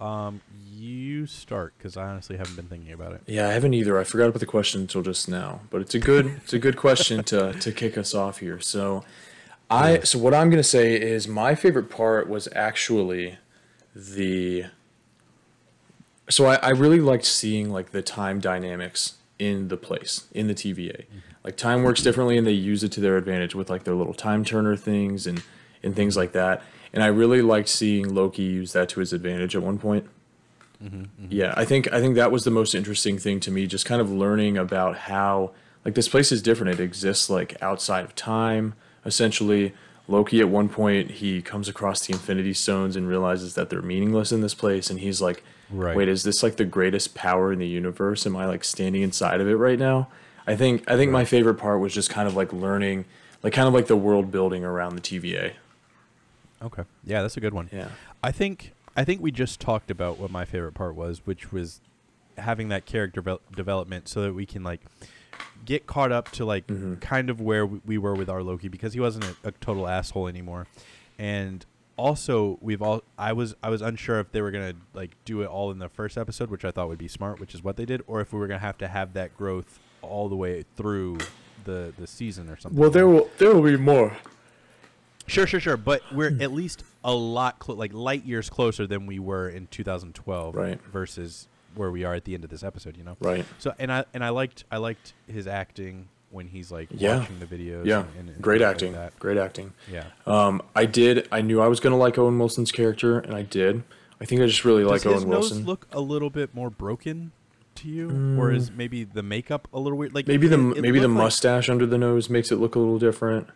Um, you start because I honestly haven't been thinking about it. Yeah, I haven't either. I forgot about the question until just now, but it's a good it's a good question to to kick us off here. So, I so what I'm gonna say is my favorite part was actually the. So I, I really liked seeing like the time dynamics in the place in the TVA. Mm-hmm. Like time works differently, and they use it to their advantage with like their little time turner things and and things like that. And I really liked seeing Loki use that to his advantage at one point. Yeah, I think I think that was the most interesting thing to me, just kind of learning about how like this place is different. It exists like outside of time, essentially. Loki at one point he comes across the Infinity Stones and realizes that they're meaningless in this place, and he's like, Right. "Wait, is this like the greatest power in the universe? Am I like standing inside of it right now?" I think I think my favorite part was just kind of like learning, like kind of like the world building around the TVA. Okay. Yeah, that's a good one. Yeah. I think I think we just talked about what my favorite part was, which was having that character vel- development so that we can like get caught up to like Mm-hmm. kind of where we we were with our Loki because he wasn't a, a total asshole anymore. And also we've all I was I was unsure if they were going to like do it all in the first episode, which I thought would be smart, which is what they did, or if we were going to have to have that growth all the way through the the season or something. Well, there will there will be more. Sure, sure, sure. But we're Hmm. at least a lot clo- like light years closer than we were in 2012, Right. Versus where we are at the end of this episode, you know. Right. So, and I and I liked I liked his acting when he's like Yeah. watching the videos. Yeah, and, and, great things like acting. that. Great acting. Yeah. Um, I did. I knew I was gonna like Owen Wilson's character, and I did. I think I just really like Does his Owen nose Wilson. look a little bit more broken to you, or is maybe the makeup a little weird? Like maybe the it- it maybe the looked like- mustache under the nose makes it look a little different.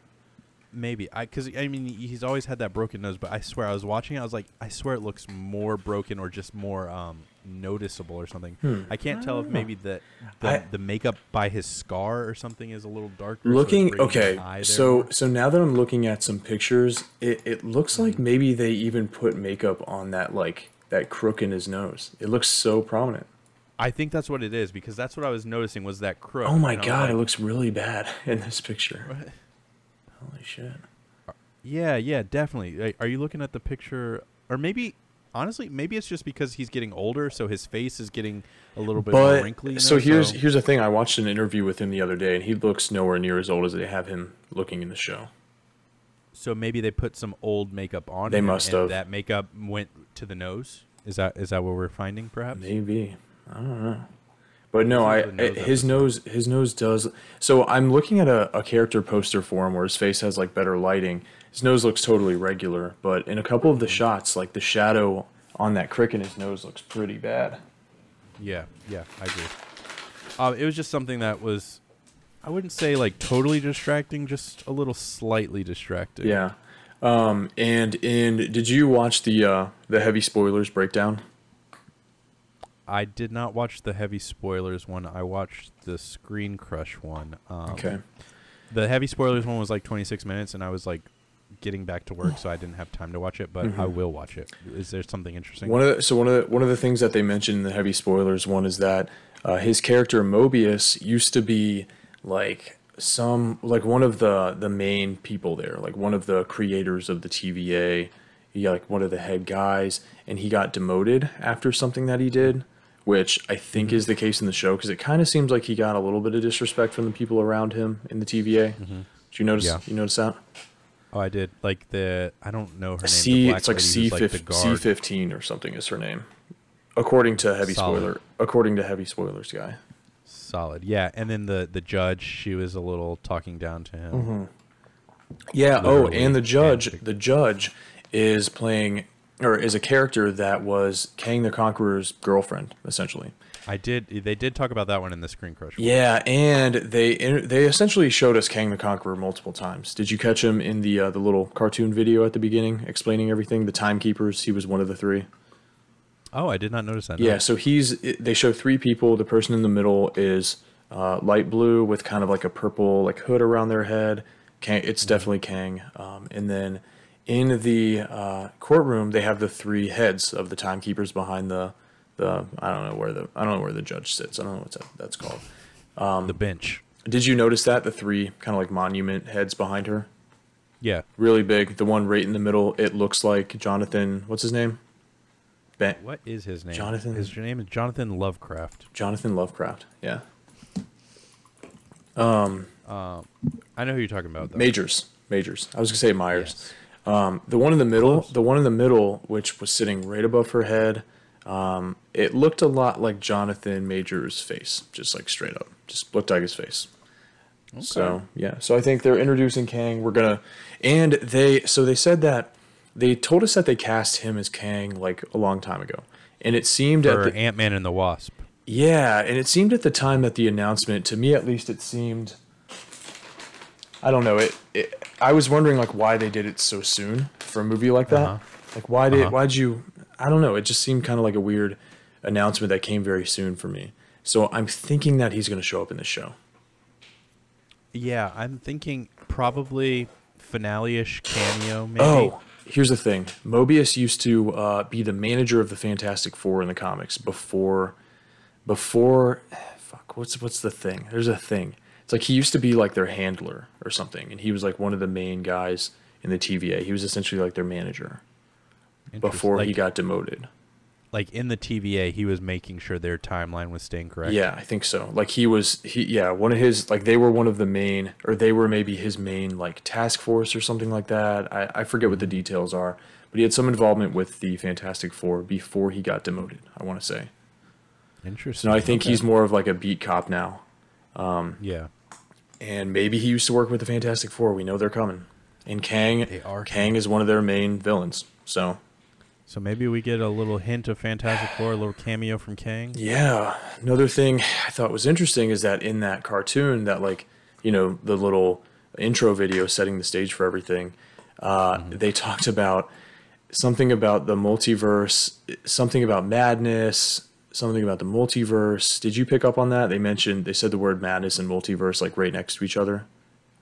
Maybe I because I mean he's always had that broken nose, but I swear I was watching. it, I was like, I swear it looks more broken or just more um noticeable or something. Hmm. I can't tell if Ah. maybe the the, I- the makeup by his scar or something is a little darker. Looking his okay, so so now that I'm looking at some pictures, it, it looks like maybe they even put makeup on that like that crook in his nose. It looks so prominent. I think that's what it is because that's what I was noticing was that crook. Oh my I god, it looks really bad in this picture. "What?" Holy shit. Yeah, yeah, definitely. Are you looking at the picture, or maybe honestly, maybe it's just because he's getting older, so his face is getting a little bit more But wrinkly. you so know, here's here's the thing. I watched an interview with him the other day, and he looks nowhere near as old as they have him looking in the show. so maybe they put some old makeup on. They him, must and have. That makeup went to the nose. Is that is that what we're finding? Perhaps. Maybe I don't know. But no, I nose his nose his nose does. So I'm looking at a, a character poster for him where his face has like better lighting. His nose looks totally regular, but in a couple of the shots, like the shadow on that crick in his nose looks pretty bad. Yeah, yeah, I agree. Uh, it was just something that was, I wouldn't say like totally distracting, just a little slightly distracting. Yeah. Um, and in did you watch the uh, the heavy spoilers breakdown? I did not watch the heavy spoilers one. I watched the Screen Crush one. Um, Okay. The heavy spoilers one was like 26 minutes, and I was like getting back to work, so I didn't have time to watch it. But I will watch it. Is there something interesting? Mm-hmm. One of the, so one of the, one of the things that they mentioned in the heavy spoilers one is that uh, his character Mobius used to be like some like one of the the main people there, like one of the creators of the TVA. He like one of the head guys, and he got demoted after something that he did, which I think is the case in the show because it kind of seems like he got a little bit of disrespect from the people around him in the TVA. Did you notice? Yeah. You notice that? oh, I did. Like the I don't know her name. the C, it's like C who's, like, the fif- guard. C fifteen or something is her name, according to heavy Solid. spoiler. According to heavy spoilers guy. Solid, yeah. And then the the judge, she was a little talking down to him. Mm-hmm. Yeah. Literally oh, and the judge, and- the judge is playing or is a character that was Kang the Conqueror's girlfriend, essentially. I did. They did talk about that one in the Screen Crush. one. Yeah, and they they essentially showed us Kang the Conqueror multiple times. Did you catch him in the uh, the little cartoon video at the beginning, explaining everything? The timekeepers. He was one of the three. Oh, I did not notice that. no. Yeah, so he's. They show three people. The person in the middle is uh, light blue with kind of like a purple like hood around their head. Kang, it's definitely Kang. Um, and then in the uh, courtroom, they have the three heads of the timekeepers behind the the. I don't know where the I don't know where the judge sits. I don't know what that, that's called. the bench. Did you notice that the three kind of like monument heads behind her, Yeah. really big? The one right in the middle, it looks like Jonathan. What's his name? Ben, What is his name? Jonathan- His name is Jonathan Lovecraft. Jonathan Lovecraft. Yeah. Um. I know who you're talking about. Though. Majors. Majors. I was gonna say Myers. Yes. Um, the one in the middle, Close. the one in the middle, which was sitting right above her head, um, it looked a lot like Jonathan Majors' face, just like straight up, just looked like his face. So yeah, so I think they're introducing Kang. We're gonna, and they so they said that they told us that they cast him as Kang like a long time ago, and it seemed For at the, Ant Man and the Wasp. yeah, and it seemed at the time that the announcement, to me at least, it seemed. I don't know. It, it. I was wondering like why they did it so soon for a movie like that. Uh-huh. Like why did Uh-huh. why'd you? I don't know. It just seemed kind of like a weird announcement that came very soon for me. So I'm thinking that he's going to show up in this show. Yeah, I'm thinking probably finale-ish cameo. Maybe. Oh, here's the thing. Mobius used to uh, be the manager of the Fantastic Four in the comics before, before, fuck, what's what's the thing? There's a thing. It's like he used to be like their handler or something, and he was like one of the main guys in the TVA. He was essentially like their manager before he got demoted. like in the TVA, he was making sure their timeline was staying correct. Yeah, I think so. Like he was, he yeah, one of his like they were one of the main, or they were maybe his main like task force or something like that. I, I forget what the details are, but he had some involvement with the Fantastic Four before he got demoted. I want to say. Interesting. So I think Okay. he's more of like a beat cop now, Um, Yeah. And maybe he used to work with the Fantastic Four. We know they're coming, and Kang They are Kang is one of their main villains. So So maybe we get a little hint of Fantastic Four, a little cameo from Kang. Yeah. Another thing I thought was interesting is that in that cartoon, that like, you know, the little intro video setting the stage for everything, uh, they talked about something about the multiverse, something about madness, something about the multiverse. Did you pick up on that? They mentioned they said the word madness and multiverse like right next to each other,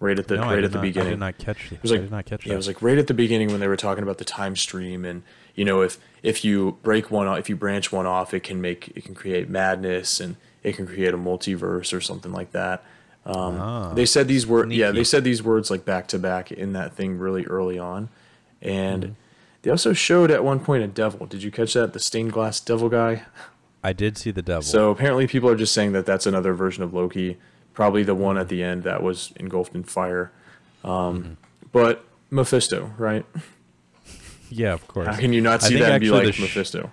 right at the No, right at the not- beginning. I did not catch. It was like I did not catch yeah, that. it was like right at the beginning when they were talking about the time stream and you know if if you break one off, if you branch one off, it can make it can create madness and it can create a multiverse or something like that. Um, Ah, they said these words. Yeah, they said these words like back to back in that thing really early on, and Mm-hmm. they also showed at one point a devil. Did you catch that? The stained glass devil guy. I did see the devil. So apparently, people are just saying that that's another version of Loki, probably the one at the end that was engulfed in fire. Um, Mm-hmm. But Mephisto, right? yeah, of course. How can you not see that and be like sh- Mephisto?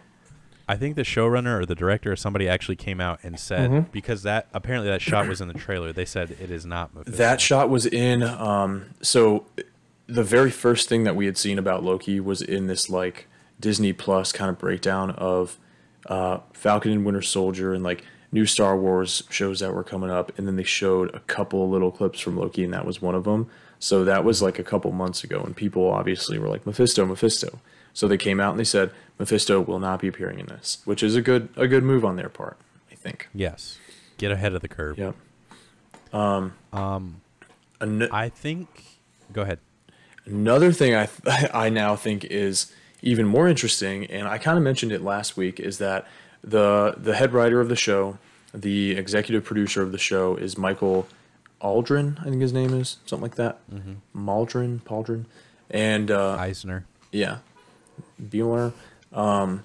I think the showrunner or the director or somebody actually came out and said Mhm. because that apparently that shot was in the trailer. They said it is not Mephisto. That shot was in. Um, so the very first thing that we had seen about Loki was in this like Disney Plus kind of breakdown of uh, Falcon and Winter Soldier and like new Star Wars shows that were coming up, and then they showed a couple of little clips from Loki, and that was one of them. So that was like a couple months ago, and people obviously were like Mephisto, Mephisto. So they came out and they said Mephisto will not be appearing in this, which is a good a good move on their part, I think. yes, get ahead of the curve. Yep. Um, An- I think. Go ahead. Another thing I I now think is even more interesting, and I kind of mentioned it last week, is that the the head writer of the show, the executive producer of the show, is Michael Aldrin. I think his name is something like that. Mm-hmm. Maldrin, Pauldrin, and uh, Eisner. yeah, Bueller. Um,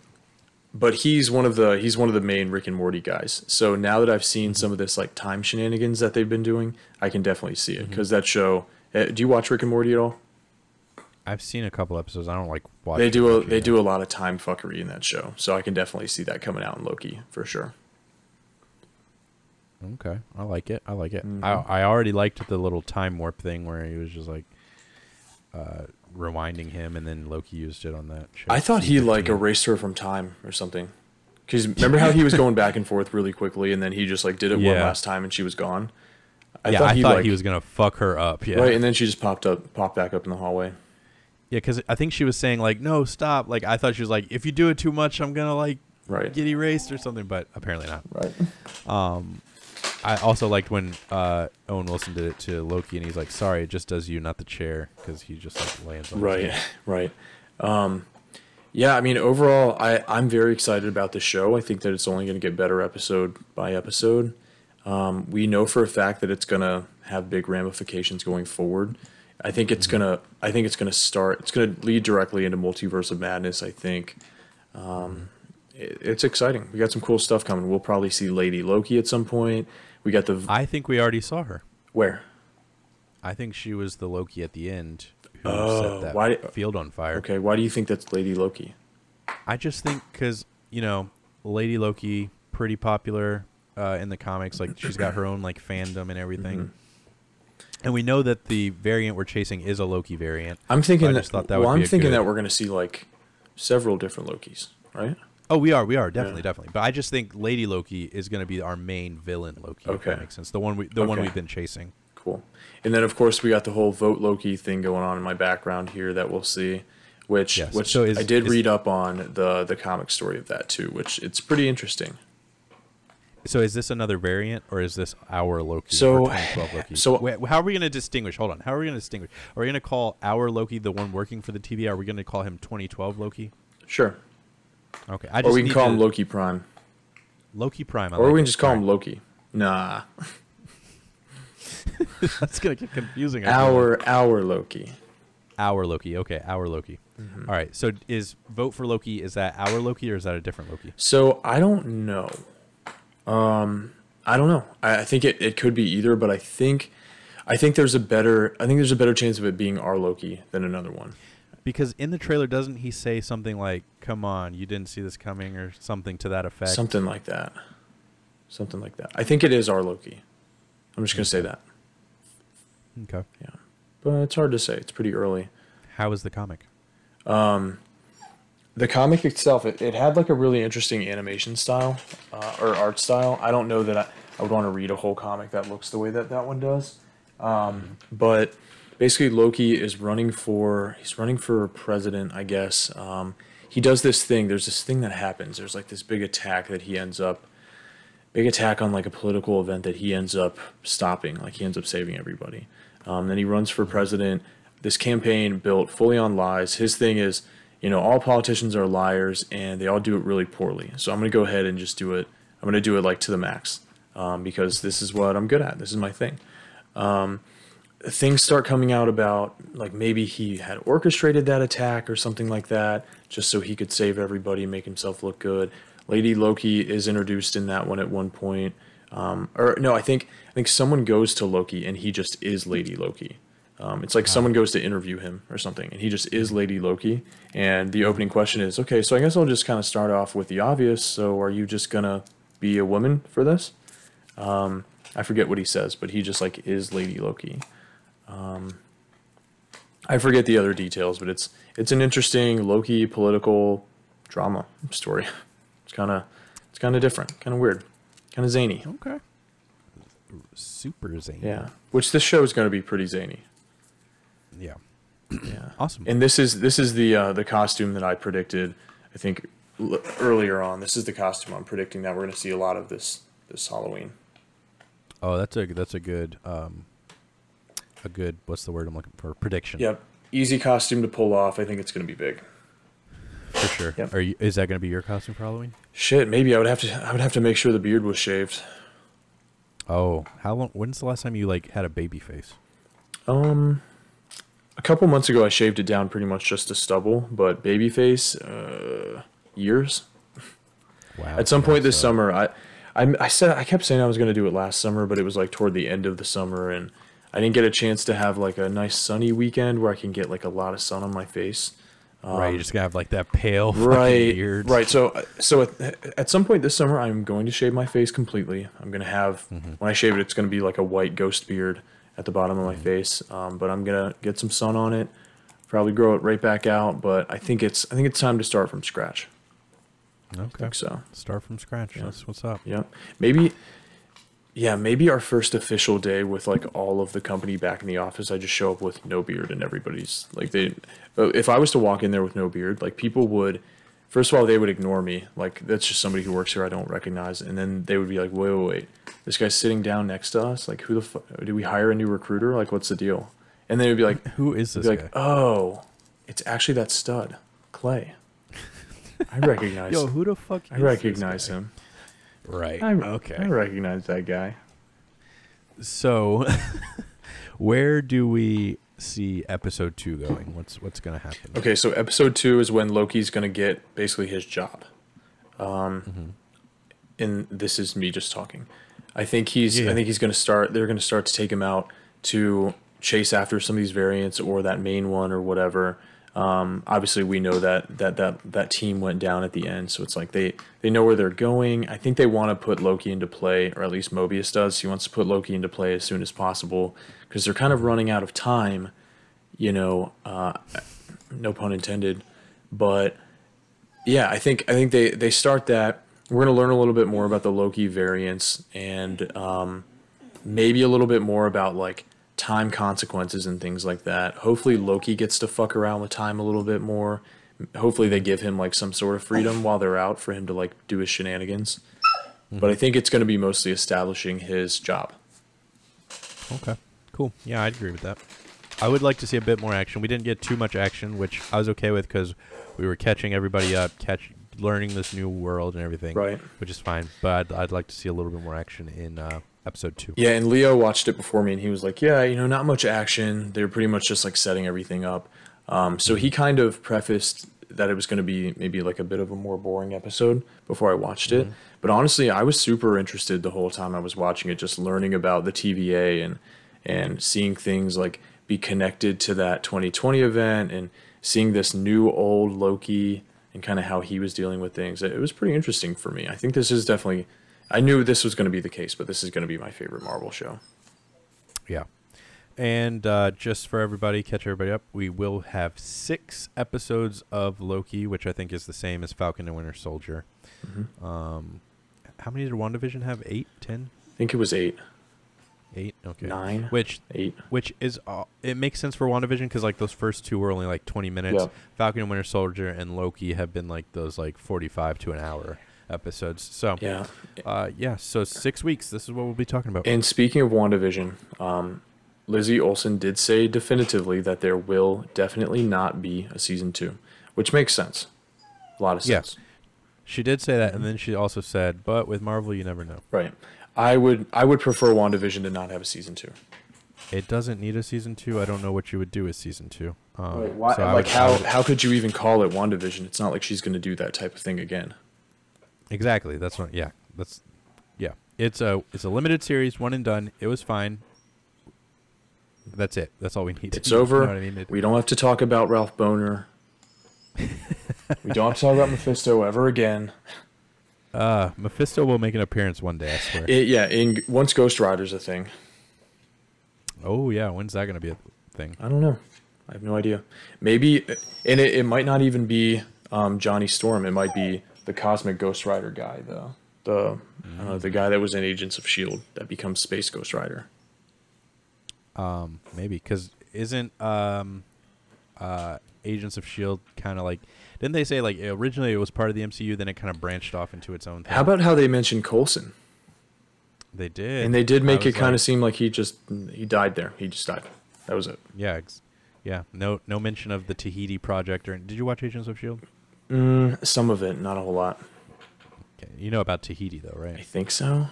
but he's one of the he's one of the main Rick and Morty guys. So now that I've seen some of this like time shenanigans that they've been doing, I can definitely see it because that show. Uh, do you watch Rick and Morty at all? I've seen a couple episodes. I don't like watching. They do a they do a lot of time fuckery in that show, so I can definitely see that coming out in Loki for sure. Okay, I like it. I like it. Mm-hmm. I I already liked the little time warp thing where he was just like uh, rewinding him, and then Loki used it on that. Show, I thought he like C15. erased her from time or something. Because remember how he was going back and forth really quickly, and then he just like did it one last time, and she was gone. I yeah, I thought like, he was gonna fuck her up. Yeah, right, and then she just popped up, popped back up in the hallway. Yeah, because I think she was saying like, "No, stop!" Like I thought she was like, "If you do it too much, I'm gonna like Right, get erased or something," but apparently not. right. Um, I also liked when uh, Owen Wilson did it to Loki, and he's like, "Sorry, it just does you, not the chair," because he just like lands on. the Right, chair. right. Um, yeah, I mean, overall, I, I'm very excited about the show. I think that it's only going to get better episode by episode. Um, we know for a fact that it's going to have big ramifications going forward. I think it's gonna. I think it's gonna start. It's gonna lead directly into multiverse of madness. I think. Um, it, it's exciting. We got some cool stuff coming. We'll probably see Lady Loki at some point. We got the I think we already saw her. where. I think she was the Loki at the end who Oh, set that why- field on fire. Okay, why do you think that's Lady Loki? I just think because you know, Lady Loki pretty popular uh, in the comics. Like she's got her own like fandom and everything. Mm-hmm. And we know that the variant we're chasing is a Loki variant. I'm thinking that. thought that well, I'm thinking good- that we're going to see like several different Lokis, right? Oh, we are, we are definitely, Yeah. definitely. But I just think Lady Loki is going to be our main villain Loki. If Okay. that makes sense. The one we, the one we've been chasing. Cool. And then of course we got the whole vote Loki thing going on in my background here that we'll see, which Yes. which So is- I did is- read up on the the comic story of that too, which it's pretty interesting. So is this another variant, or is this our Loki? So- Loki? so- Wait, how are we going to distinguish? Hold on. How are we going to distinguish? Are we going to call our Loki the one working for the TV? Are we going to call him 2012 Loki? Sure. Okay, I Or we can call to- him Loki Prime, Loki Prime. I or like we can just call him Loki. Nah, That's gonna get confusing. I feel like. our our Loki. our Loki. Okay, our Loki. Mm-hmm. All right. So is vote for Loki? Is that our Loki or is that a different Loki? So I don't know. Um, I don't know. I, I think it, it could be either, but I think I think there's a better I think there's a better chance of it being our Loki than another one. Because in the trailer, doesn't he say something like, "Come on, you didn't see this coming" or something to that effect? Something like that. Something like that. I think it is our Loki. I'm just gonna say that. Okay. Yeah, but it's hard to say. It's pretty early. How is the comic? The comic itself, it, it had like a really interesting animation style uh, or art style. I don't know that I, I would want to read a whole comic that looks the way that that one does. Um, but basically, Loki is running for he's running for president, I guess. Um, he does this thing. There's this thing that happens. There's like this big attack that he ends up big attack on like a political event that he ends up stopping. Like he ends up saving everybody. Um, then he runs for president. This campaign built fully on lies. His thing is, you know, all politicians are liars and they all do it really poorly. So I'm going to go ahead and just do it. I'm going to do it like to the max um, because this is what I'm good at. This is my thing. Um, things start coming out about like maybe he had orchestrated that attack or something like that just so he could save everybody, and make himself look good. Lady Loki is introduced in that one at one point. Um, or no, I think I think someone goes to Loki and he just is Lady Loki. Um, it's like someone goes to interview him or something, and he just is Lady Loki. And the opening question is, okay, so I guess I'll just kind of start off with the obvious. So, are you just gonna be a woman for this? Um, I forget what he says, but he just like is Lady Loki. Um, I forget the other details, but it's it's an interesting Loki political drama story. It's kind of it's kind of different, kind of weird, kind of zany. Okay. Super zany. Yeah, which this show is going to be pretty zany. Yeah. Yeah. Awesome. And this is this is the uh, the costume that I predicted. I think l- earlier on. This is the costume I'm predicting that we're going to see a lot of this this Halloween. Oh, that's a that's a good um a good what's the word I'm looking for? Prediction. Yep. Easy costume to pull off. I think it's going to be big. For sure. Yep. Are you is that going to be your costume for Halloween? Shit, maybe I would have to I would have to make sure the beard was shaved. Oh, how long when's the last time you like had a baby face? Um a couple months ago I shaved it down pretty much just to stubble, but baby face uh years. Wow. At some point this summer, I, I, I said I kept saying I was going to do it last summer, but it was like toward the end of the summer, and I didn't get a chance to have like a nice sunny weekend where I can get like a lot of sun on my face. right, you're just gonna have like that pale um, Right, beard. right. So, so at, at some point this summer, I'm going to shave my face completely. I'm going to have Mm-hmm. when I shave it, it's going to be like a white ghost beard at the bottom of my face. Um, but I'm gonna get some sun on it, probably grow it right back out. But I think it's I think it's time to start from scratch. Okay. So. Start from scratch. That's what's up. Yeah. Maybe yeah, maybe our first official day with like all of the company back in the office, I just show up with no beard and everybody's like they if I was to walk in there with no beard, like people would first of all they would ignore me. Like that's just somebody who works here I don't recognize and then they would be like, "Wait, wait, wait. This guy's sitting down next to us. Like who the fuck did we hire a new recruiter? Like what's the deal?" And then it would be like Who is this guy? like, "Oh, it's actually that stud, Clay." I recognize Yo, who the fuck? I is this recognize guy? him. Right. I, okay. I recognize that guy. So, where do we see episode two going? What's what's gonna happen? Okay, so episode two is when Loki's gonna get basically his job. Um, and this is me just talking. I think he's. Yeah. I think he's gonna start. They're gonna start to take him out to chase after some of these variants or that main one or whatever. Um, obviously, we know that that that that team went down at the end, so it's like they they know where they're going. I think they want to put Loki into play, or at least Mobius does. He wants to put Loki into play as soon as possible because they're kind of running out of time. You know, uh, no pun intended, but yeah, I think I think they they start that. We're gonna learn a little bit more about the Loki variants and um, maybe a little bit more about like time consequences and things like that. Hopefully, Loki gets to fuck around with time a little bit more. Hopefully, they give him like some sort of freedom while they're out for him to like do his shenanigans. But I think it's going to be mostly establishing his job. Okay. Cool. Yeah, I'd agree with that. I would like to see a bit more action. We didn't get too much action, which I was okay with because we were catching everybody up, catch, learning this new world and everything, Right. Which is fine. But I'd, I'd like to see a little bit more action in uh, episode two. Yeah, and Leo watched it before me, and he was like, "Yeah, you know, not much action. They were pretty much just like setting everything up." Um, so he kind of prefaced that it was going to be maybe like a bit of a more boring episode before I watched it. But honestly, I was super interested the whole time I was watching it, just learning about the TVA and and seeing things like be connected to that 2020 event and seeing this new old Loki and kind of how he was dealing with things. It was pretty interesting for me. I think this is definitely. I knew this was going to be the case, but this is going to be my favorite Marvel show. Yeah. And uh, just for everybody, catch everybody up, we will have six episodes of Loki, which I think is the same as Falcon and Winter Soldier. Mm-hmm. Um, how many did WandaVision have? Eight? Ten? I think it was eight. Eight. Okay. Nine. Which Eight. which is uh, it makes sense for WandaVision because like those first two were only like 20 minutes. Yeah. Falcon and Winter Soldier and Loki have been like those like 45 to an hour episodes. So Yeah. uh, yeah, so six weeks. This is what we'll be talking about. And speaking of WandaVision, um, Lizzie Olsen did say definitively that there will definitely not be a season two, which makes sense. A lot of Yeah. sense. she did say that, and then she also said, "But with Marvel, you never know. Right. I would I would prefer WandaVision to not have a season two. It doesn't need a season two. I don't know what you would do with season two. Um, Right, why, so like would- how would- how could you even call it WandaVision? It's not like she's going to do that type of thing again. Exactly. That's what. Yeah. That's. Yeah. It's a it's a limited series, one and done. It was fine. That's it. That's all we need. It's You know over. I mean? It- We don't have to talk about Ralph Bohner. we don't have to talk about Mephisto ever again. uh, Mephisto will make an appearance one day. I swear. It, yeah, in once Ghost Rider's a thing. oh yeah. When's that gonna be a thing? I don't know. I have no idea. Maybe, and it, it might not even be um, Johnny Storm. It might be the Cosmic Ghost Rider guy, the the don't know, the guy that was in Agents of Shield that becomes Space Ghost Rider. Um, maybe because isn't um, uh, Agents of Shield kind of like? Didn't they say like originally it was part of the MCU, then it kind of branched off into its own thing? How about how they mentioned Coulson? they did? And they did make it kind like- of seem like he just he died there. He just died. That was it. Yeah, ex- yeah. No, no mention of the Tahiti project. Or did you watch Agents of Shield? Mm, some of it, not a whole lot. Okay, you know about Tahiti though, right? I think so.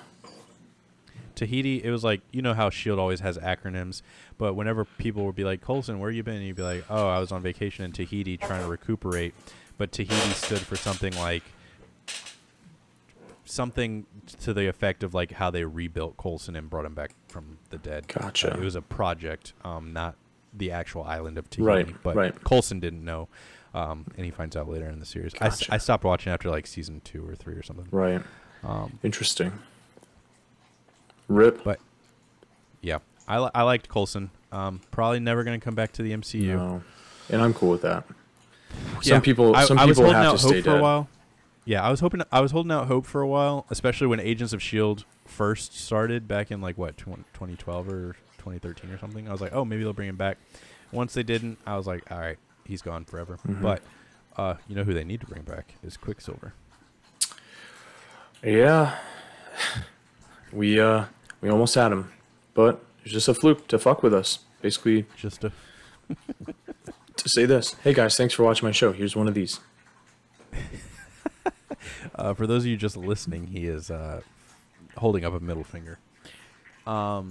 Tahiti. It was like you know how Shield always has acronyms, but whenever people would be like, "Coulson, where you been?" And you'd be like, "Oh, I was on vacation in Tahiti trying to recuperate," but Tahiti stood for something like something to the effect of like how they rebuilt Coulson and brought him back from the dead. Gotcha. Uh, it was a project, um, not the actual island of Tahiti. Right, But right. Coulson didn't know, um, and he finds out later in the series. Gotcha. I stopped watching after like season two or three or something. Right. Um, Interesting. Rip. but yeah, I, li- I liked Coulson. Um, probably never going to come back to the MCU. No. And I'm cool with that. Yeah, Some people I, some I was people have out to hope stay for dead. a while. Yeah, I was hoping. I was holding out hope for a while, especially when Agents of Shield first started back in like what 20, 2012 or 2013 or something. I was like, oh, maybe they'll bring him back. Once they didn't, I was like, all right, he's gone forever. Mhm. But uh, you know who they need to bring back is Quicksilver. Yeah. We uh we almost had him. But it's just a fluke to fuck with us. Basically Just a to say this. Hey guys, thanks for watching my show. Here's one of these. Uh, for those of you just listening, he is uh, holding up a middle finger. Um,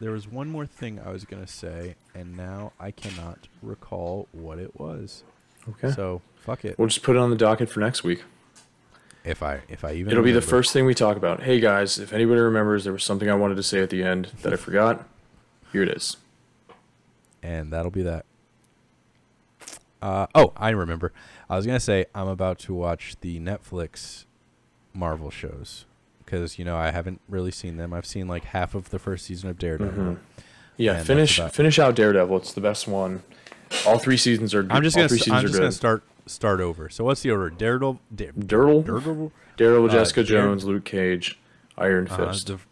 there was one more thing I was gonna say, and now I cannot recall what it was. Okay. So fuck it. we'll just put it on the docket for next week. If I if I even It'll be the first thing we talk about. Hey guys, if anybody remembers there was something I wanted to say at the end that I forgot, here it is. and that'll be that. Uh, oh, I remember. I was gonna say I'm about to watch the Netflix Marvel shows because you know I haven't really seen them. I've seen like half of the first season of Daredevil. Mhm. Yeah, finish about- finish out Daredevil. It's the best one. All three seasons are. I'm just gonna three seasons I'm are just gonna good. start start over. So what's the order? Daredevil, Da- Dirtle? Daredevil, Daredevil, uh, Jessica Dare- Jones, Luke Cage, Iron uh, Fist, Def-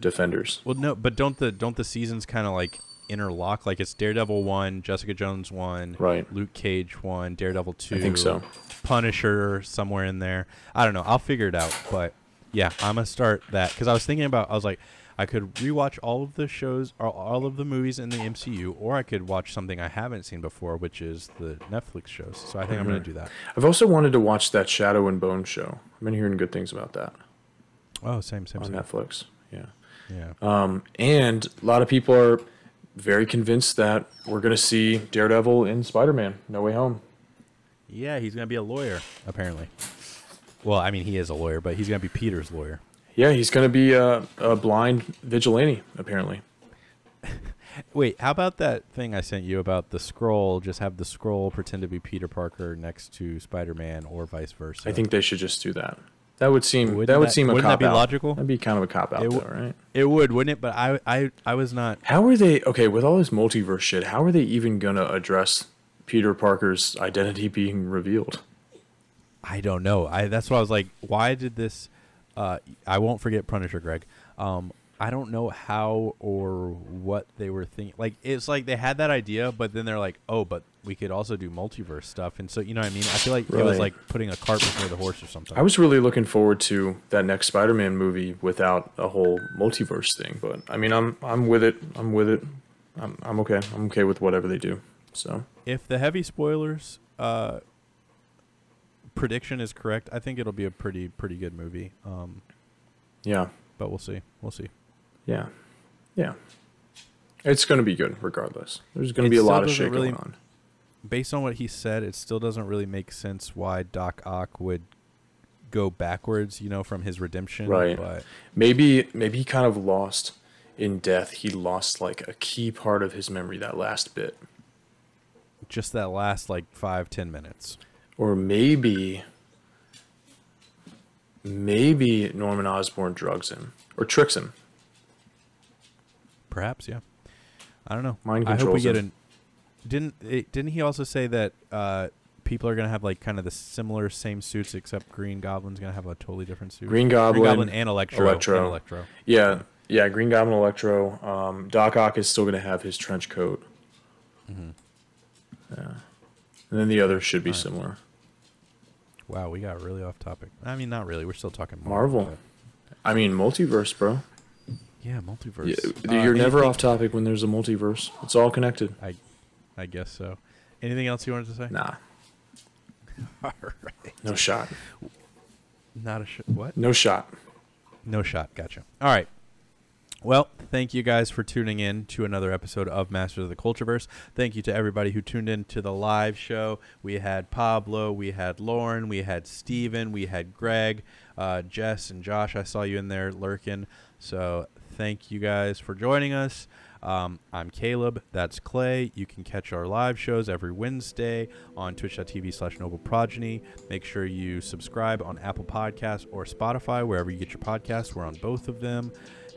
Defenders. well, no, but don't the don't the seasons kind of like interlock? Like it's Daredevil one, Jessica Jones one, Right. Luke Cage one, Daredevil two. I think so. Punisher somewhere in there. I don't know. I'll figure it out. But yeah, I'm gonna start that because I was thinking about. I was like, I could rewatch all of the shows or all of the movies in the MCU, or I could watch something I haven't seen before, which is the Netflix shows. So I think I'm gonna do that. I've also wanted to watch that Shadow and Bone show. I've been hearing good things about that Oh, same, same, on same. Netflix. Yeah. Yeah. Um, and a lot of people are very convinced that we're going to see Daredevil in Spider Man No Way Home. Yeah, he's gonna be a lawyer apparently. Well, I mean, he is a lawyer, but he's gonna be Peter's lawyer. Yeah, he's going to be a, a blind vigilante, apparently. Wait, how about that thing I sent you about the scroll? Just have the scroll pretend to be Peter Parker next to Spider-Man, or vice versa. I think they should just do that. That would seem Wouldn't that would that- seem a wouldn't that be out. logical? That'd be kind of a cop out, It though, right? it would, wouldn't it? But I, I, I was not. How are they okay with all this multiverse shit? How are they even gonna address Peter Parker's identity being revealed? I don't know. I that's why I was like, why did this? Uh, I won't forget Punisher, Greg. Um, I don't know how or what they were thinking. Like it's like they had that idea, but then they're like, "Oh, but we could also do multiverse stuff." And so, you know what I mean? I feel like it was like putting a cart before the horse or something. I was really looking forward to that next Spider-Man movie without a whole multiverse thing, but I mean, I'm I'm with it. I'm with it. I'm I'm okay. I'm okay with whatever they do. So if the heavy spoilers uh, prediction is correct, I think it'll be a pretty pretty good movie. Um, yeah, but we'll see. We'll see. yeah, yeah. It's going to be good regardless. There's going to be a lot of shit really- going on. Based on what he said, it still doesn't really make sense why Doc Ock would go backwards. You know, from his redemption. Right. But Maybe maybe he kind of lost in death. He lost like a key part of his memory that last bit. just that last like five ten minutes. Or maybe maybe Norman Osborn drugs him or tricks him. Perhaps, yeah. I don't know. Mind I hope we get him. an. Didn't it, didn't he also say that uh, people are gonna have like kind of the similar same suits except Green Goblin's gonna have a totally different suit. Green Goblin, Goblin and Electro. Electro. And Electro. Yeah, yeah. Green Goblin, Electro. Um, Doc Ock is still going to have his trench coat. Mm-hmm. Yeah, and then the others should be Alright. similar. Wow, we got really off topic. I mean, not really. We're still talking Marvel. but- I mean, multiverse, bro. Yeah, multiverse. Yeah, Uh, you're never off topic when there's a multiverse. It's all connected. I, I guess so. Anything else you wanted to say? Nah, All right. no shot. Not a shot. what? No shot. No shot. Gotcha. All right. Well, thank you guys for tuning in to another episode of Masters of the Cultureverse. Thank you to everybody who tuned in to the live show. We had Pablo, we had Lauren, we had Steven, we had Greg, uh, Jess, and Josh. I saw you in there lurking. So thank you guys for joining us. Um, I'm Caleb. That's Clay. You can catch our live shows every Wednesday on twitch.tv slash noble progeny. Make sure you subscribe on Apple Podcasts or Spotify, wherever you get your podcasts. We're on both of them